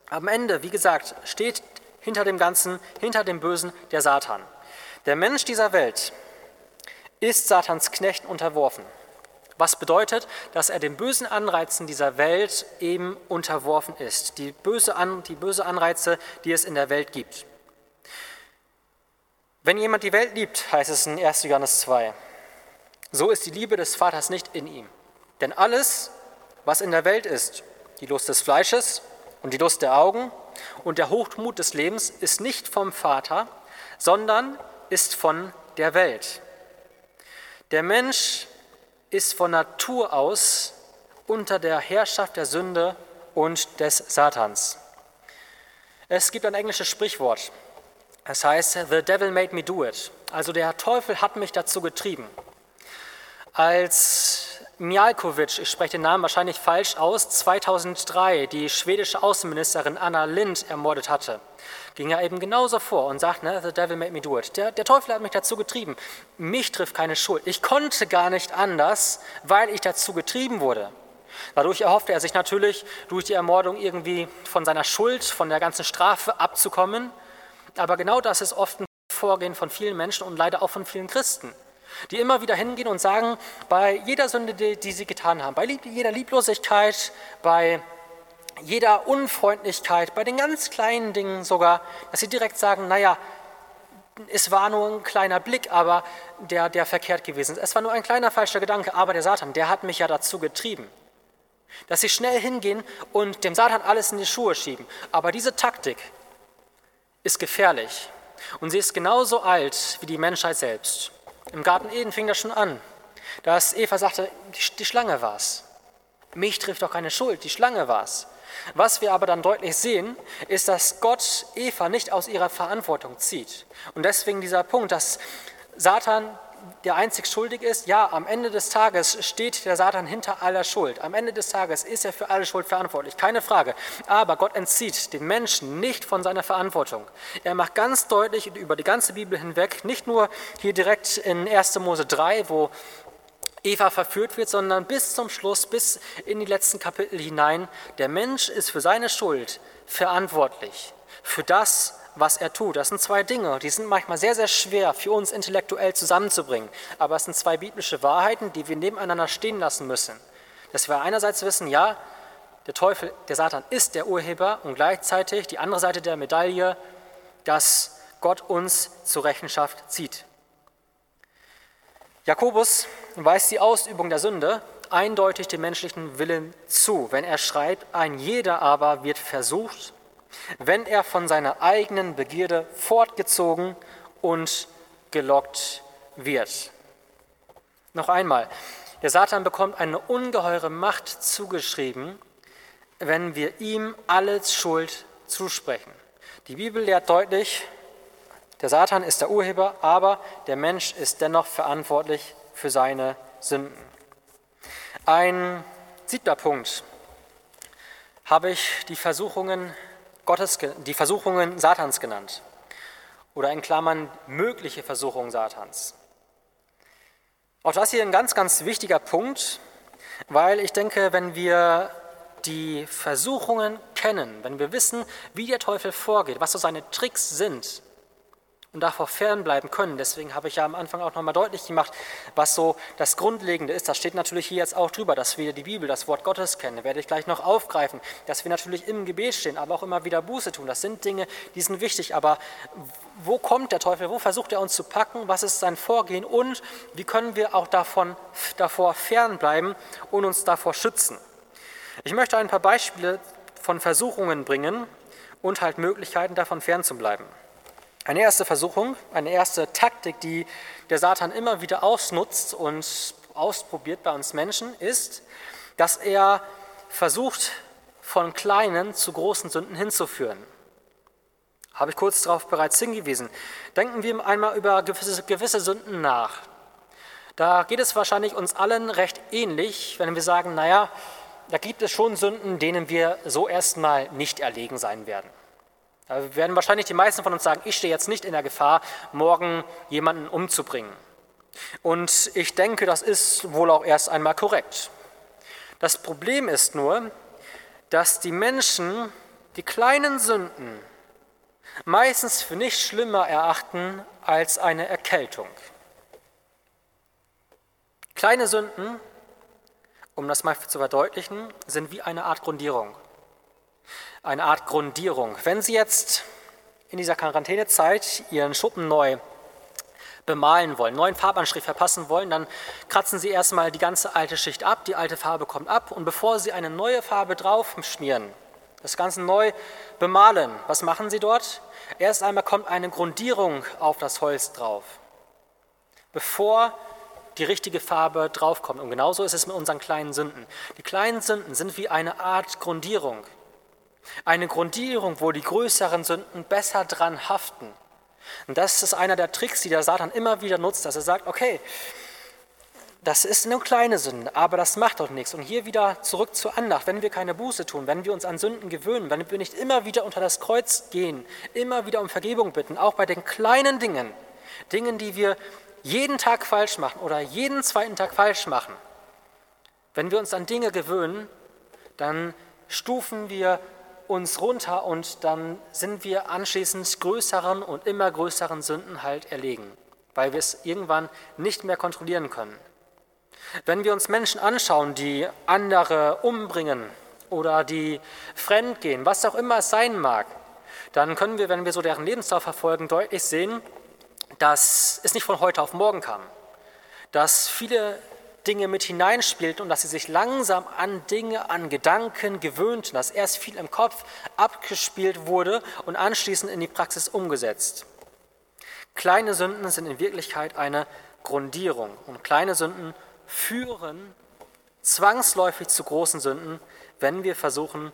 Am Ende, wie gesagt, steht hinter dem Ganzen, hinter dem Bösen der Satan. Der Mensch dieser Welt ist Satans Knechten unterworfen. Was bedeutet, dass er den bösen Anreizen dieser Welt eben unterworfen ist. Die böse, An, die böse Anreize, die es in der Welt gibt. Wenn jemand die Welt liebt, heißt es in 1. Johannes 2, so ist die Liebe des Vaters nicht in ihm. Denn alles, was in der Welt ist, die Lust des Fleisches und die Lust der Augen und der Hochmut des Lebens, ist nicht vom Vater, sondern ist von der Welt. Der Mensch ist von Natur aus unter der Herrschaft der Sünde und des Satans. Es gibt ein englisches Sprichwort. Es heißt, The devil made me do it. Also der Teufel hat mich dazu getrieben. Als Mialkovic, ich spreche den Namen wahrscheinlich falsch aus, 2003 die schwedische Außenministerin Anna Lind ermordet hatte, ging er eben genauso vor und sagt, ne, the devil made me do it. Der, der Teufel hat mich dazu getrieben. Mich trifft keine Schuld. Ich konnte gar nicht anders, weil ich dazu getrieben wurde. Dadurch erhoffte er sich natürlich, durch die Ermordung irgendwie von seiner Schuld, von der ganzen Strafe abzukommen. Aber genau das ist oft ein Vorgehen von vielen Menschen und leider auch von vielen Christen die immer wieder hingehen und sagen, bei jeder Sünde, die, die sie getan haben, bei jeder Lieblosigkeit, bei jeder Unfreundlichkeit, bei den ganz kleinen Dingen sogar, dass sie direkt sagen, naja, es war nur ein kleiner Blick, aber der, der verkehrt gewesen ist. Es war nur ein kleiner falscher Gedanke, aber der Satan, der hat mich ja dazu getrieben. Dass sie schnell hingehen und dem Satan alles in die Schuhe schieben. Aber diese Taktik ist gefährlich. Und sie ist genauso alt wie die Menschheit selbst. Im Garten Eden fing das schon an, dass Eva sagte, die Schlange war es. Mich trifft doch keine Schuld, die Schlange war es. Was wir aber dann deutlich sehen, ist, dass Gott Eva nicht aus ihrer Verantwortung zieht. Und deswegen dieser Punkt, dass Satan der einzig schuldig ist, ja, am Ende des Tages steht der Satan hinter aller Schuld. Am Ende des Tages ist er für alle Schuld verantwortlich, keine Frage. Aber Gott entzieht den Menschen nicht von seiner Verantwortung. Er macht ganz deutlich über die ganze Bibel hinweg, nicht nur hier direkt in 1. Mose 3, wo Eva verführt wird, sondern bis zum Schluss, bis in die letzten Kapitel hinein, der Mensch ist für seine Schuld verantwortlich. Für das, was er tut. Das sind zwei Dinge, die sind manchmal sehr, sehr schwer für uns intellektuell zusammenzubringen. Aber es sind zwei biblische Wahrheiten, die wir nebeneinander stehen lassen müssen. Dass wir einerseits wissen, ja, der Teufel, der Satan ist der Urheber und gleichzeitig die andere Seite der Medaille, dass Gott uns zur Rechenschaft zieht. Jakobus weist die Ausübung der Sünde eindeutig dem menschlichen Willen zu, wenn er schreibt, ein jeder aber wird versucht wenn er von seiner eigenen Begierde fortgezogen und gelockt wird. Noch einmal, der Satan bekommt eine ungeheure Macht zugeschrieben, wenn wir ihm alle Schuld zusprechen. Die Bibel lehrt deutlich, der Satan ist der Urheber, aber der Mensch ist dennoch verantwortlich für seine Sünden. Ein siebter Punkt habe ich die Versuchungen Gottes, die Versuchungen Satans genannt oder in Klammern mögliche Versuchungen Satans. Auch das hier ein ganz, ganz wichtiger Punkt, weil ich denke, wenn wir die Versuchungen kennen, wenn wir wissen, wie der Teufel vorgeht, was so seine Tricks sind, und davor fernbleiben können. Deswegen habe ich ja am Anfang auch nochmal deutlich gemacht, was so das Grundlegende ist. Das steht natürlich hier jetzt auch drüber, dass wir die Bibel, das Wort Gottes kennen. Werde ich gleich noch aufgreifen, dass wir natürlich im Gebet stehen, aber auch immer wieder Buße tun. Das sind Dinge, die sind wichtig. Aber wo kommt der Teufel? Wo versucht er uns zu packen? Was ist sein Vorgehen? Und wie können wir auch davon, davor fernbleiben und uns davor schützen? Ich möchte ein paar Beispiele von Versuchungen bringen und halt Möglichkeiten, davon fernzubleiben. Eine erste Versuchung, eine erste Taktik, die der Satan immer wieder ausnutzt und ausprobiert bei uns Menschen, ist, dass er versucht, von kleinen zu großen Sünden hinzuführen. Habe ich kurz darauf bereits hingewiesen. Denken wir einmal über gewisse, gewisse Sünden nach. Da geht es wahrscheinlich uns allen recht ähnlich, wenn wir sagen, naja, da gibt es schon Sünden, denen wir so erstmal nicht erlegen sein werden. Da werden wahrscheinlich die meisten von uns sagen, ich stehe jetzt nicht in der Gefahr, morgen jemanden umzubringen. Und ich denke, das ist wohl auch erst einmal korrekt. Das Problem ist nur, dass die Menschen die kleinen Sünden meistens für nicht schlimmer erachten als eine Erkältung. Kleine Sünden, um das mal zu verdeutlichen, sind wie eine Art Grundierung eine Art Grundierung. Wenn Sie jetzt in dieser Quarantänezeit Ihren Schuppen neu bemalen wollen, neuen Farbanstrich verpassen wollen, dann kratzen Sie erstmal die ganze alte Schicht ab, die alte Farbe kommt ab und bevor Sie eine neue Farbe drauf schmieren, das Ganze neu bemalen, was machen Sie dort? Erst einmal kommt eine Grundierung auf das Holz drauf, bevor die richtige Farbe draufkommt. Und genauso ist es mit unseren kleinen Sünden. Die kleinen Sünden sind wie eine Art Grundierung. Eine Grundierung, wo die größeren Sünden besser dran haften. Und das ist einer der Tricks, die der Satan immer wieder nutzt, dass er sagt, okay, das ist eine kleine Sünde, aber das macht doch nichts. Und hier wieder zurück zur Andacht. Wenn wir keine Buße tun, wenn wir uns an Sünden gewöhnen, wenn wir nicht immer wieder unter das Kreuz gehen, immer wieder um Vergebung bitten, auch bei den kleinen Dingen, Dingen, die wir jeden Tag falsch machen oder jeden zweiten Tag falsch machen, wenn wir uns an Dinge gewöhnen, dann stufen wir uns runter und dann sind wir anschließend größeren und immer größeren Sünden halt erlegen, weil wir es irgendwann nicht mehr kontrollieren können. Wenn wir uns Menschen anschauen, die andere umbringen oder die fremdgehen, was auch immer es sein mag, dann können wir, wenn wir so deren Lebenslauf verfolgen, deutlich sehen, dass es nicht von heute auf morgen kam, dass viele Dinge mit hineinspielten und dass sie sich langsam an Dinge, an Gedanken gewöhnten, dass erst viel im Kopf abgespielt wurde und anschließend in die Praxis umgesetzt. Kleine Sünden sind in Wirklichkeit eine Grundierung und kleine Sünden führen zwangsläufig zu großen Sünden, wenn wir versuchen,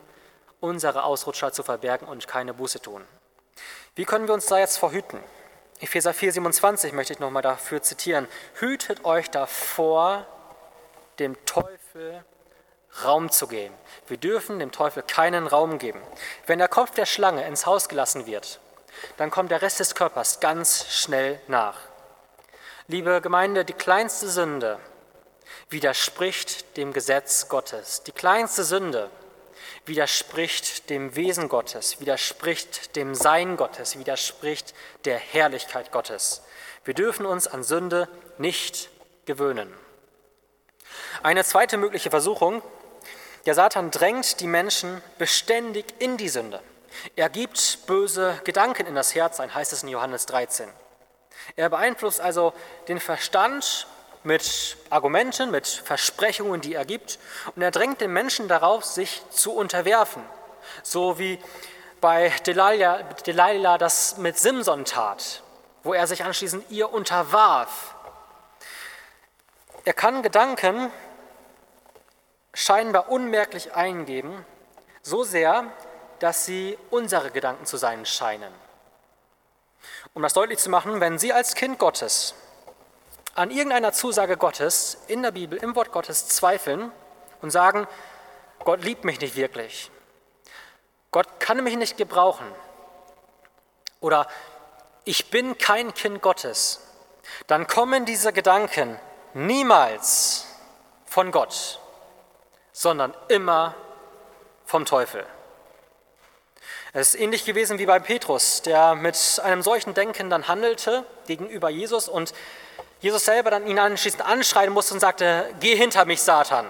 unsere Ausrutscher zu verbergen und keine Buße tun. Wie können wir uns da jetzt verhüten? Epheser 4,27 möchte ich nochmal dafür zitieren. Hütet euch davor, dem Teufel Raum zu geben. Wir dürfen dem Teufel keinen Raum geben. Wenn der Kopf der Schlange ins Haus gelassen wird, dann kommt der Rest des Körpers ganz schnell nach. Liebe Gemeinde, die kleinste Sünde widerspricht dem Gesetz Gottes. Die kleinste Sünde widerspricht dem Wesen Gottes, widerspricht dem Sein Gottes, widerspricht der Herrlichkeit Gottes. Wir dürfen uns an Sünde nicht gewöhnen. Eine zweite mögliche Versuchung, der Satan drängt die Menschen beständig in die Sünde. Er gibt böse Gedanken in das Herz ein, heißt es in Johannes 13. Er beeinflusst also den Verstand mit Argumenten, mit Versprechungen, die er gibt, und er drängt den Menschen darauf, sich zu unterwerfen, so wie bei Delilah, Delilah das mit Simson tat, wo er sich anschließend ihr unterwarf. Er kann Gedanken scheinbar unmerklich eingeben, so sehr, dass sie unsere Gedanken zu sein scheinen. Um das deutlich zu machen, wenn Sie als Kind Gottes an irgendeiner Zusage Gottes in der Bibel, im Wort Gottes zweifeln und sagen, Gott liebt mich nicht wirklich, Gott kann mich nicht gebrauchen. Oder ich bin kein Kind Gottes, dann kommen diese Gedanken niemals von Gott sondern immer vom Teufel. Es ist ähnlich gewesen wie bei Petrus, der mit einem solchen Denken dann handelte gegenüber Jesus und Jesus selber dann ihn anschließend anschreien musste und sagte, geh hinter mich, Satan.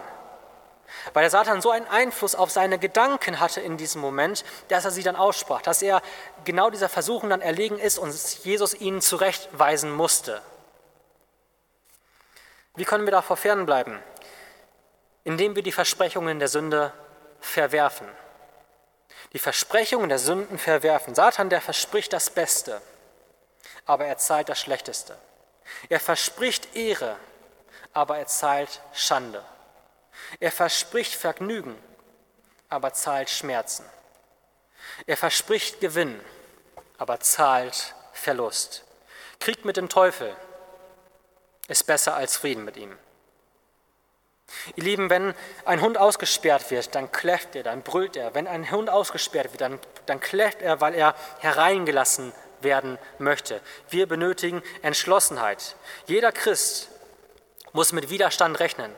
Weil der Satan so einen Einfluss auf seine Gedanken hatte in diesem Moment, dass er sie dann aussprach, dass er genau dieser Versuchung dann erlegen ist und Jesus ihn zurechtweisen musste. Wie können wir davor fernbleiben? Indem wir die Versprechungen der Sünde verwerfen. Die Versprechungen der Sünden verwerfen. Satan, der verspricht das Beste, aber er zahlt das Schlechteste. Er verspricht Ehre, aber er zahlt Schande. Er verspricht Vergnügen, aber zahlt Schmerzen. Er verspricht Gewinn, aber zahlt Verlust. Krieg mit dem Teufel ist besser als Frieden mit ihm. Ihr Lieben, wenn ein Hund ausgesperrt wird, dann kläfft er, dann brüllt er. Wenn ein Hund ausgesperrt wird, dann, dann kläfft er, weil er hereingelassen werden möchte. Wir benötigen Entschlossenheit. Jeder Christ muss mit Widerstand rechnen.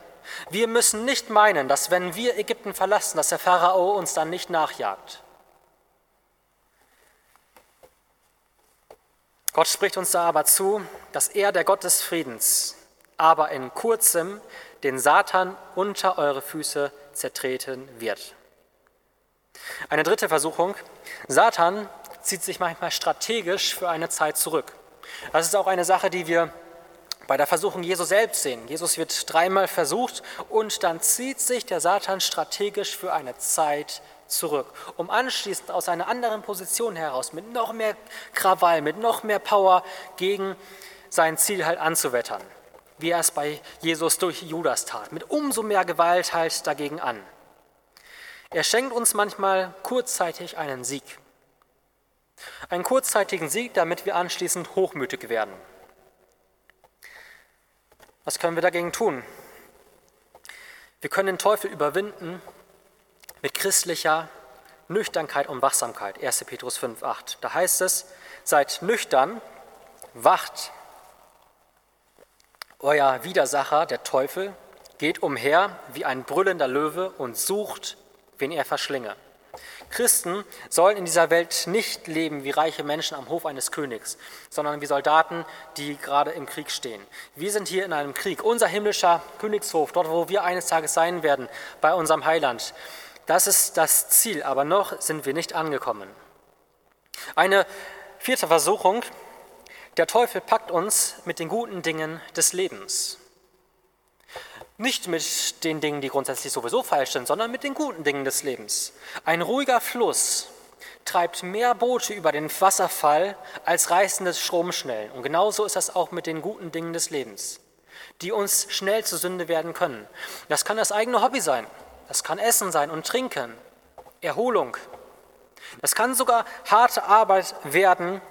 Wir müssen nicht meinen, dass wenn wir Ägypten verlassen, dass der Pharao uns dann nicht nachjagt. Gott spricht uns da aber zu, dass er, der Gott des Friedens, aber in kurzem den Satan unter eure Füße zertreten wird. Eine dritte Versuchung. Satan zieht sich manchmal strategisch für eine Zeit zurück. Das ist auch eine Sache, die wir bei der Versuchung Jesu selbst sehen. Jesus wird dreimal versucht und dann zieht sich der Satan strategisch für eine Zeit zurück, um anschließend aus einer anderen Position heraus mit noch mehr Krawall, mit noch mehr Power gegen sein Ziel halt anzuwettern wie er es bei Jesus durch Judas tat, mit umso mehr Gewalt halt dagegen an. Er schenkt uns manchmal kurzzeitig einen Sieg. Einen kurzzeitigen Sieg, damit wir anschließend hochmütig werden. Was können wir dagegen tun? Wir können den Teufel überwinden mit christlicher Nüchternkeit und Wachsamkeit. 1. Petrus 5,8. Da heißt es: Seid nüchtern, wacht, euer Widersacher, der Teufel, geht umher wie ein brüllender Löwe und sucht, wen er verschlinge. Christen sollen in dieser Welt nicht leben wie reiche Menschen am Hof eines Königs, sondern wie Soldaten, die gerade im Krieg stehen. Wir sind hier in einem Krieg. Unser himmlischer Königshof, dort wo wir eines Tages sein werden, bei unserem Heiland, das ist das Ziel, aber noch sind wir nicht angekommen. Eine vierte Versuchung der Teufel packt uns mit den guten Dingen des Lebens. Nicht mit den Dingen, die grundsätzlich sowieso falsch sind, sondern mit den guten Dingen des Lebens. Ein ruhiger Fluss treibt mehr Boote über den Wasserfall als reißende Stromschnellen. Und genauso ist das auch mit den guten Dingen des Lebens, die uns schnell zur Sünde werden können. Das kann das eigene Hobby sein. Das kann Essen sein und Trinken, Erholung. Das kann sogar harte Arbeit werden,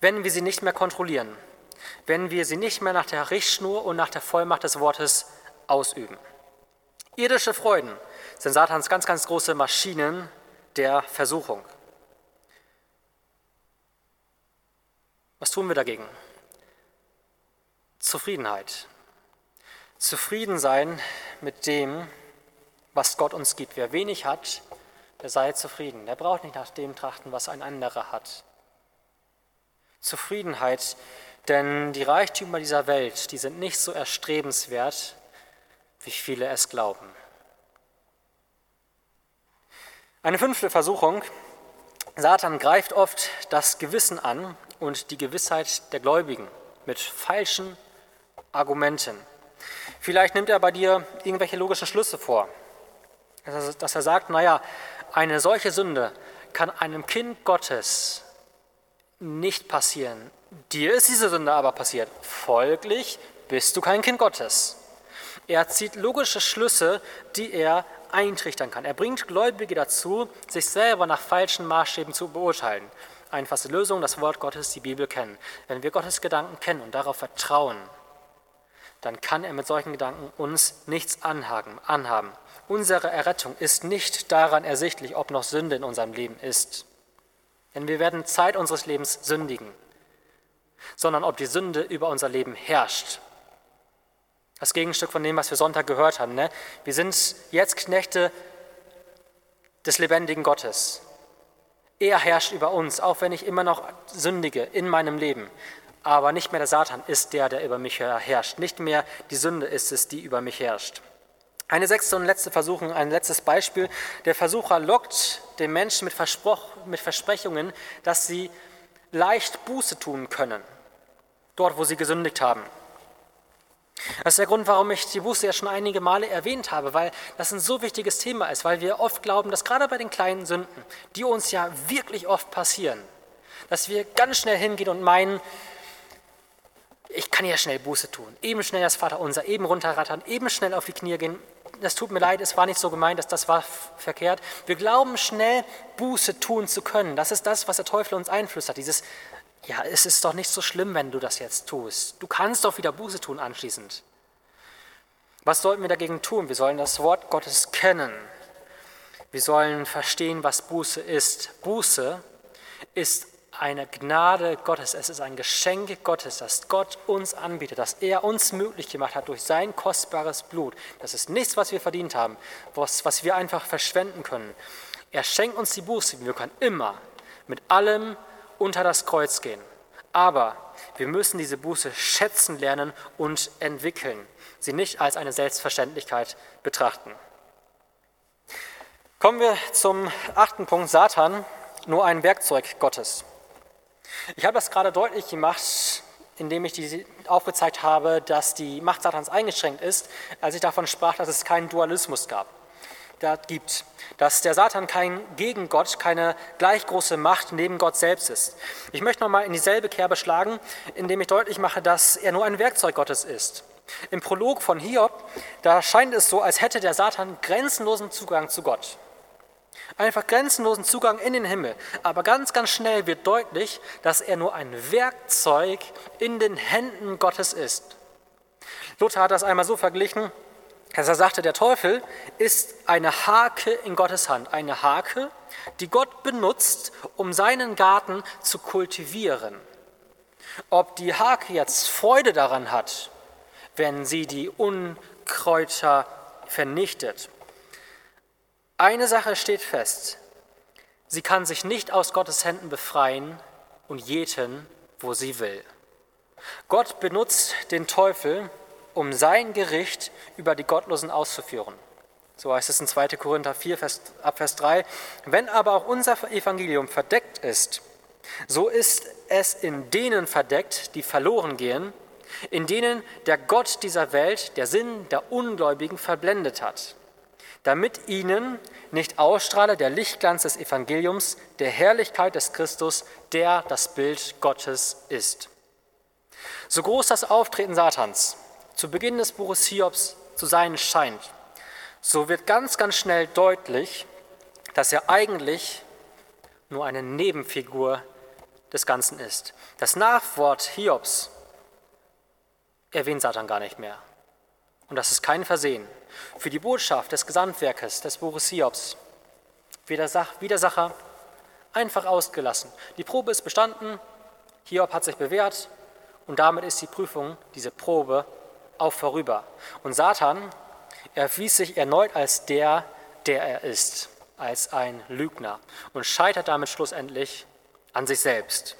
wenn wir sie nicht mehr kontrollieren, wenn wir sie nicht mehr nach der Richtschnur und nach der Vollmacht des Wortes ausüben. Irdische Freuden sind Satans ganz, ganz große Maschinen der Versuchung. Was tun wir dagegen? Zufriedenheit. Zufrieden sein mit dem, was Gott uns gibt. Wer wenig hat, der sei zufrieden. Der braucht nicht nach dem trachten, was ein anderer hat. Zufriedenheit, denn die Reichtümer dieser Welt, die sind nicht so erstrebenswert, wie viele es glauben. Eine fünfte Versuchung. Satan greift oft das Gewissen an und die Gewissheit der Gläubigen mit falschen Argumenten. Vielleicht nimmt er bei dir irgendwelche logischen Schlüsse vor, dass er sagt, naja, eine solche Sünde kann einem Kind Gottes nicht passieren. Dir ist diese Sünde aber passiert. Folglich bist du kein Kind Gottes. Er zieht logische Schlüsse, die er eintrichtern kann. Er bringt Gläubige dazu, sich selber nach falschen Maßstäben zu beurteilen. Einfachste Lösung, das Wort Gottes, die Bibel kennen. Wenn wir Gottes Gedanken kennen und darauf vertrauen, dann kann er mit solchen Gedanken uns nichts anhaben. Unsere Errettung ist nicht daran ersichtlich, ob noch Sünde in unserem Leben ist. Denn wir werden Zeit unseres Lebens sündigen, sondern ob die Sünde über unser Leben herrscht. Das Gegenstück von dem, was wir Sonntag gehört haben. Ne? Wir sind jetzt Knechte des lebendigen Gottes. Er herrscht über uns, auch wenn ich immer noch sündige in meinem Leben. Aber nicht mehr der Satan ist der, der über mich herrscht. Nicht mehr die Sünde ist es, die über mich herrscht. Eine sechste und letzte Versuchung, ein letztes Beispiel. Der Versucher lockt den Menschen mit, mit Versprechungen, dass sie leicht Buße tun können, dort wo sie gesündigt haben. Das ist der Grund, warum ich die Buße ja schon einige Male erwähnt habe, weil das ein so wichtiges Thema ist, weil wir oft glauben, dass gerade bei den kleinen Sünden, die uns ja wirklich oft passieren, dass wir ganz schnell hingehen und meinen, ich kann ja schnell Buße tun, eben schnell das Vaterunser, eben runterrattern, eben schnell auf die Knie gehen. Das tut mir leid, es war nicht so gemeint, dass das war verkehrt. Wir glauben schnell Buße tun zu können. Das ist das, was der Teufel uns einflüstert. Dieses, ja, es ist doch nicht so schlimm, wenn du das jetzt tust. Du kannst doch wieder Buße tun anschließend. Was sollten wir dagegen tun? Wir sollen das Wort Gottes kennen. Wir sollen verstehen, was Buße ist. Buße ist eine Gnade Gottes, es ist ein Geschenk Gottes, das Gott uns anbietet, das er uns möglich gemacht hat durch sein kostbares Blut. Das ist nichts, was wir verdient haben, was, was wir einfach verschwenden können. Er schenkt uns die Buße, wir können immer mit allem unter das Kreuz gehen. Aber wir müssen diese Buße schätzen lernen und entwickeln, sie nicht als eine Selbstverständlichkeit betrachten. Kommen wir zum achten Punkt, Satan, nur ein Werkzeug Gottes. Ich habe das gerade deutlich gemacht, indem ich die aufgezeigt habe, dass die Macht Satans eingeschränkt ist, als ich davon sprach, dass es keinen Dualismus gab, da gibt, dass der Satan kein Gegengott, keine gleich große Macht neben Gott selbst ist. Ich möchte nochmal in dieselbe Kerbe schlagen, indem ich deutlich mache, dass er nur ein Werkzeug Gottes ist. Im Prolog von Hiob, da scheint es so, als hätte der Satan grenzenlosen Zugang zu Gott. Einfach grenzenlosen Zugang in den Himmel. Aber ganz, ganz schnell wird deutlich, dass er nur ein Werkzeug in den Händen Gottes ist. Luther hat das einmal so verglichen, dass er sagte, der Teufel ist eine Hake in Gottes Hand. Eine Hake, die Gott benutzt, um seinen Garten zu kultivieren. Ob die Hake jetzt Freude daran hat, wenn sie die Unkräuter vernichtet, eine Sache steht fest. Sie kann sich nicht aus Gottes Händen befreien und jäten, wo sie will. Gott benutzt den Teufel, um sein Gericht über die Gottlosen auszuführen. So heißt es in 2. Korinther 4, Vers, ab Vers 3. Wenn aber auch unser Evangelium verdeckt ist, so ist es in denen verdeckt, die verloren gehen, in denen der Gott dieser Welt, der Sinn der Ungläubigen verblendet hat damit ihnen nicht ausstrahle der Lichtglanz des Evangeliums, der Herrlichkeit des Christus, der das Bild Gottes ist. So groß das Auftreten Satans zu Beginn des Buches Hiobs zu sein scheint, so wird ganz, ganz schnell deutlich, dass er eigentlich nur eine Nebenfigur des Ganzen ist. Das Nachwort Hiobs erwähnt Satan gar nicht mehr. Und das ist kein Versehen. Für die Botschaft des Gesamtwerkes des Buches Hiobs Widersacher einfach ausgelassen. Die Probe ist bestanden, Hiob hat sich bewährt und damit ist die Prüfung, diese Probe, auch vorüber. Und Satan erwies sich erneut als der, der er ist, als ein Lügner und scheitert damit schlussendlich an sich selbst.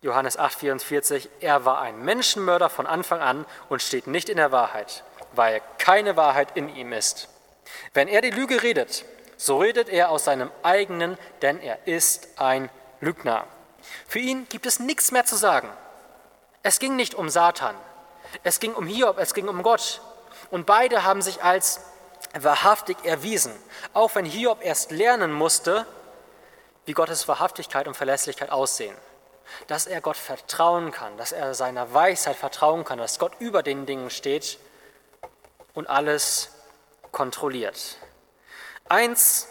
Johannes 8,44, er war ein Menschenmörder von Anfang an und steht nicht in der Wahrheit, weil keine Wahrheit in ihm ist. Wenn er die Lüge redet, so redet er aus seinem eigenen, denn er ist ein Lügner. Für ihn gibt es nichts mehr zu sagen. Es ging nicht um Satan, es ging um Hiob, es ging um Gott. Und beide haben sich als wahrhaftig erwiesen, auch wenn Hiob erst lernen musste, wie Gottes Wahrhaftigkeit und Verlässlichkeit aussehen dass er Gott vertrauen kann, dass er seiner Weisheit vertrauen kann, dass Gott über den Dingen steht und alles kontrolliert. Eins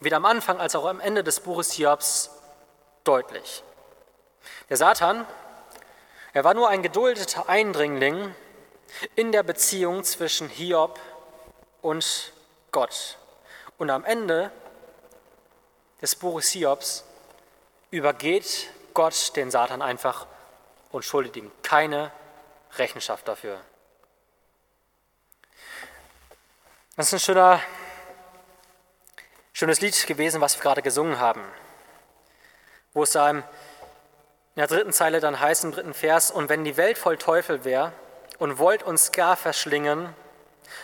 wird am Anfang als auch am Ende des Buches Hiobs deutlich. Der Satan, er war nur ein geduldeter Eindringling in der Beziehung zwischen Hiob und Gott. Und am Ende des Buches Hiobs übergeht Gott den Satan einfach und schuldet ihm keine Rechenschaft dafür. Das ist ein schöner, Schönes Lied gewesen, was wir gerade gesungen haben, wo es in der dritten Zeile dann heißt, im dritten Vers, und wenn die Welt voll Teufel wäre und wollt uns gar verschlingen,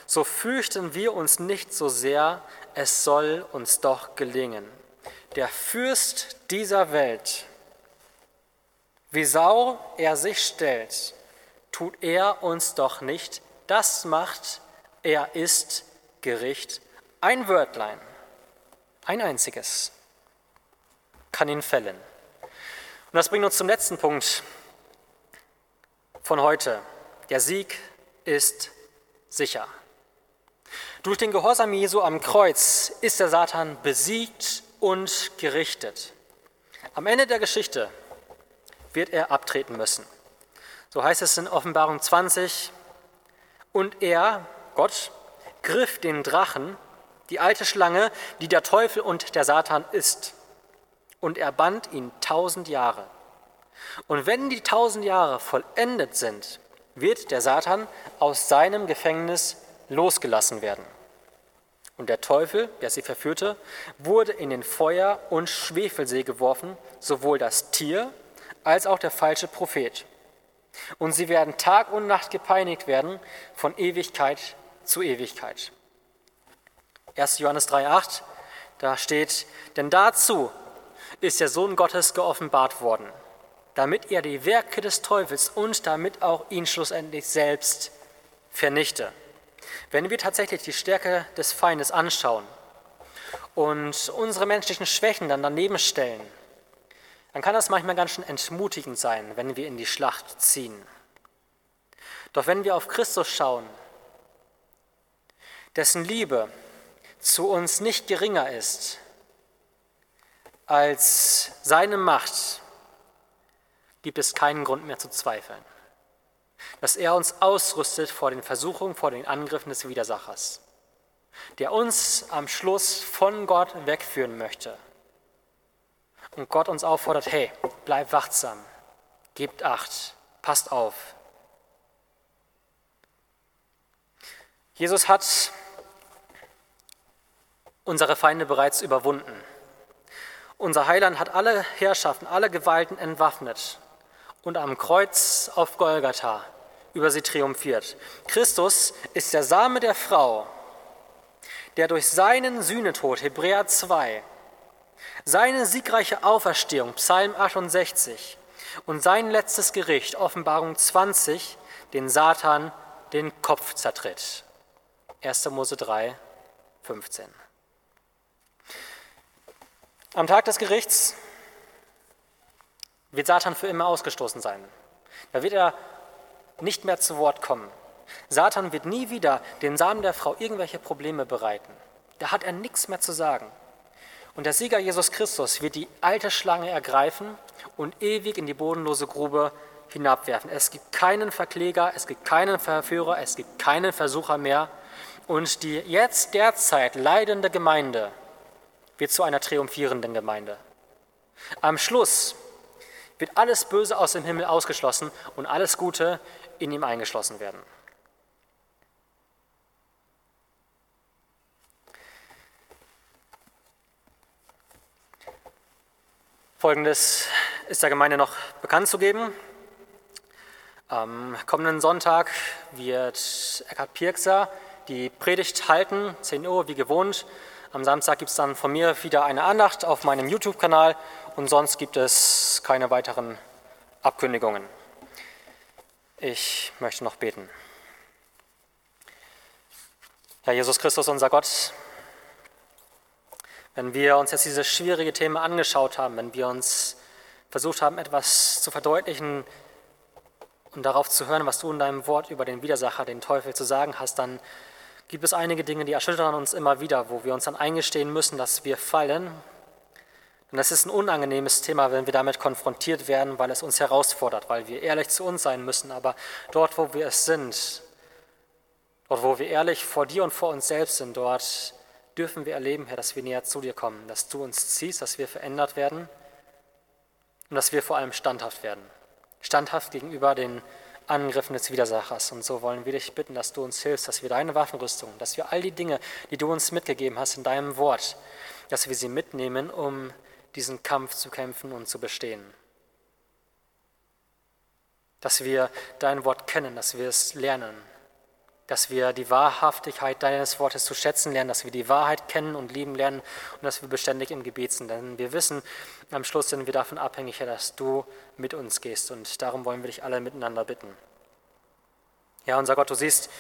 so fürchten wir uns nicht so sehr, es soll uns doch gelingen. Der Fürst dieser Welt, wie Sau er sich stellt, tut er uns doch nicht. Das macht, er ist Gericht. Ein Wörtlein, ein einziges, kann ihn fällen. Und das bringt uns zum letzten Punkt von heute. Der Sieg ist sicher. Durch den Gehorsam Jesu am Kreuz ist der Satan besiegt und gerichtet. Am Ende der Geschichte wird er abtreten müssen. So heißt es in Offenbarung 20. Und er, Gott, griff den Drachen, die alte Schlange, die der Teufel und der Satan ist, und er band ihn tausend Jahre. Und wenn die tausend Jahre vollendet sind, wird der Satan aus seinem Gefängnis losgelassen werden. Und der Teufel, der sie verführte, wurde in den Feuer- und Schwefelsee geworfen, sowohl das Tier als auch der falsche Prophet. Und sie werden Tag und Nacht gepeinigt werden von Ewigkeit zu Ewigkeit. 1. Johannes 3,8, da steht: Denn dazu ist der Sohn Gottes geoffenbart worden, damit er die Werke des Teufels und damit auch ihn schlussendlich selbst vernichte. Wenn wir tatsächlich die Stärke des Feindes anschauen und unsere menschlichen Schwächen dann daneben stellen, dann kann das manchmal ganz schön entmutigend sein, wenn wir in die Schlacht ziehen. Doch wenn wir auf Christus schauen, dessen Liebe zu uns nicht geringer ist als seine Macht, gibt es keinen Grund mehr zu zweifeln, dass er uns ausrüstet vor den Versuchungen, vor den Angriffen des Widersachers, der uns am Schluss von Gott wegführen möchte und Gott uns auffordert, hey, bleib wachsam, gebt acht, passt auf. Jesus hat unsere Feinde bereits überwunden. Unser Heiland hat alle Herrschaften, alle Gewalten entwaffnet und am Kreuz auf Golgatha über sie triumphiert. Christus ist der Same der Frau, der durch seinen Sühnetod, Hebräer 2, seine siegreiche Auferstehung, Psalm 68, und sein letztes Gericht, Offenbarung 20, den Satan den Kopf zertritt. 1. Mose 3, 15. Am Tag des Gerichts wird Satan für immer ausgestoßen sein. Da wird er nicht mehr zu Wort kommen. Satan wird nie wieder den Samen der Frau irgendwelche Probleme bereiten. Da hat er nichts mehr zu sagen. Und der Sieger Jesus Christus wird die alte Schlange ergreifen und ewig in die bodenlose Grube hinabwerfen. Es gibt keinen Verkläger, es gibt keinen Verführer, es gibt keinen Versucher mehr. Und die jetzt derzeit leidende Gemeinde wird zu einer triumphierenden Gemeinde. Am Schluss wird alles Böse aus dem Himmel ausgeschlossen und alles Gute in ihm eingeschlossen werden. Folgendes ist der Gemeinde noch bekannt zu geben. Am kommenden Sonntag wird Eckhard Pirkser die Predigt halten, 10 Uhr wie gewohnt. Am Samstag gibt es dann von mir wieder eine Andacht auf meinem YouTube-Kanal und sonst gibt es keine weiteren Abkündigungen. Ich möchte noch beten. Herr Jesus Christus, unser Gott, wenn wir uns jetzt dieses schwierige Thema angeschaut haben, wenn wir uns versucht haben, etwas zu verdeutlichen und darauf zu hören, was du in deinem Wort über den Widersacher, den Teufel, zu sagen hast, dann gibt es einige Dinge, die erschüttern uns immer wieder, wo wir uns dann eingestehen müssen, dass wir fallen. Und das ist ein unangenehmes Thema, wenn wir damit konfrontiert werden, weil es uns herausfordert, weil wir ehrlich zu uns sein müssen. Aber dort, wo wir es sind, dort, wo wir ehrlich vor dir und vor uns selbst sind, dort dürfen wir erleben, Herr, dass wir näher zu dir kommen, dass du uns ziehst, dass wir verändert werden und dass wir vor allem standhaft werden. Standhaft gegenüber den Angriffen des Widersachers. Und so wollen wir dich bitten, dass du uns hilfst, dass wir deine Waffenrüstung, dass wir all die Dinge, die du uns mitgegeben hast in deinem Wort, dass wir sie mitnehmen, um diesen Kampf zu kämpfen und zu bestehen. Dass wir dein Wort kennen, dass wir es lernen, dass wir die Wahrhaftigkeit deines Wortes zu schätzen lernen, dass wir die Wahrheit kennen und lieben lernen und dass wir beständig im Gebet sind. Denn wir wissen, am Schluss sind wir davon abhängig, dass du mit uns gehst. Und darum wollen wir dich alle miteinander bitten. Ja, unser Gott, du siehst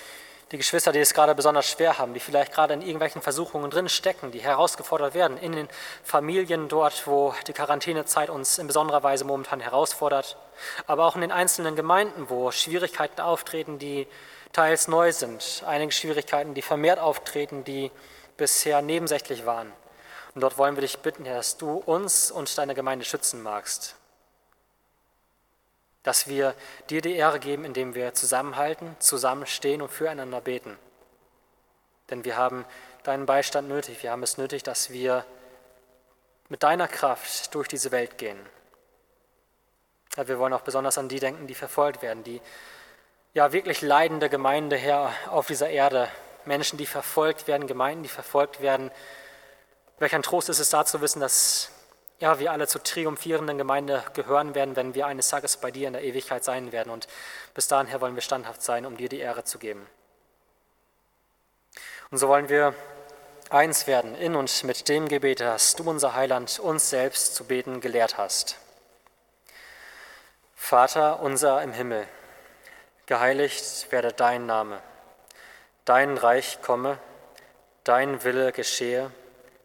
die Geschwister, die es gerade besonders schwer haben, die vielleicht gerade in irgendwelchen Versuchungen drin stecken, die herausgefordert werden, in den Familien dort, wo die Quarantänezeit uns in besonderer Weise momentan herausfordert, aber auch in den einzelnen Gemeinden, wo Schwierigkeiten auftreten, die teils neu sind, einige Schwierigkeiten, die vermehrt auftreten, die bisher nebensächlich waren. Und dort wollen wir dich bitten, Herr, dass du uns und deine Gemeinde schützen magst. Dass wir dir die Ehre geben, indem wir zusammenhalten, zusammenstehen und füreinander beten. Denn wir haben deinen Beistand nötig. Wir haben es nötig, dass wir mit deiner Kraft durch diese Welt gehen. Ja, wir wollen auch besonders an die denken, die verfolgt werden, die ja, wirklich leidende Gemeinde, Herr, auf dieser Erde. Menschen, die verfolgt werden, Gemeinden, die verfolgt werden. Welch ein Trost ist es da zu wissen, dass ja, wir alle zur triumphierenden Gemeinde gehören werden, wenn wir eines Tages bei dir in der Ewigkeit sein werden. Und bis dahin, Herr, wollen wir standhaft sein, um dir die Ehre zu geben. Und so wollen wir eins werden in und mit dem Gebet, das du, unser Heiland, uns selbst zu beten gelehrt hast. Vater unser im Himmel, geheiligt werde dein Name, dein Reich komme, dein Wille geschehe,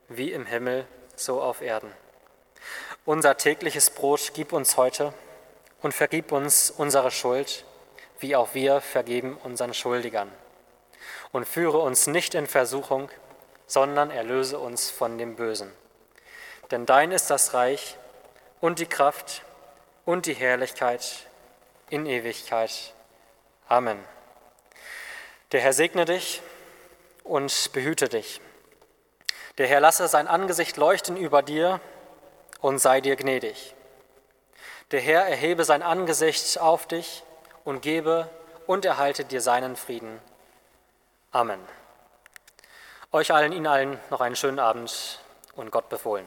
wie im Himmel, so auf Erden. Unser tägliches Brot gib uns heute und vergib uns unsere Schuld, wie auch wir vergeben unseren Schuldigern. Und führe uns nicht in Versuchung, sondern erlöse uns von dem Bösen. Denn dein ist das Reich und die Kraft und die Herrlichkeit in Ewigkeit. Amen. Der Herr segne dich und behüte dich. Der Herr lasse sein Angesicht leuchten über dir und sei dir gnädig. Der Herr erhebe sein Angesicht auf dich und gebe und erhalte dir seinen Frieden. Amen. Euch allen, Ihnen allen noch einen schönen Abend und Gott befohlen.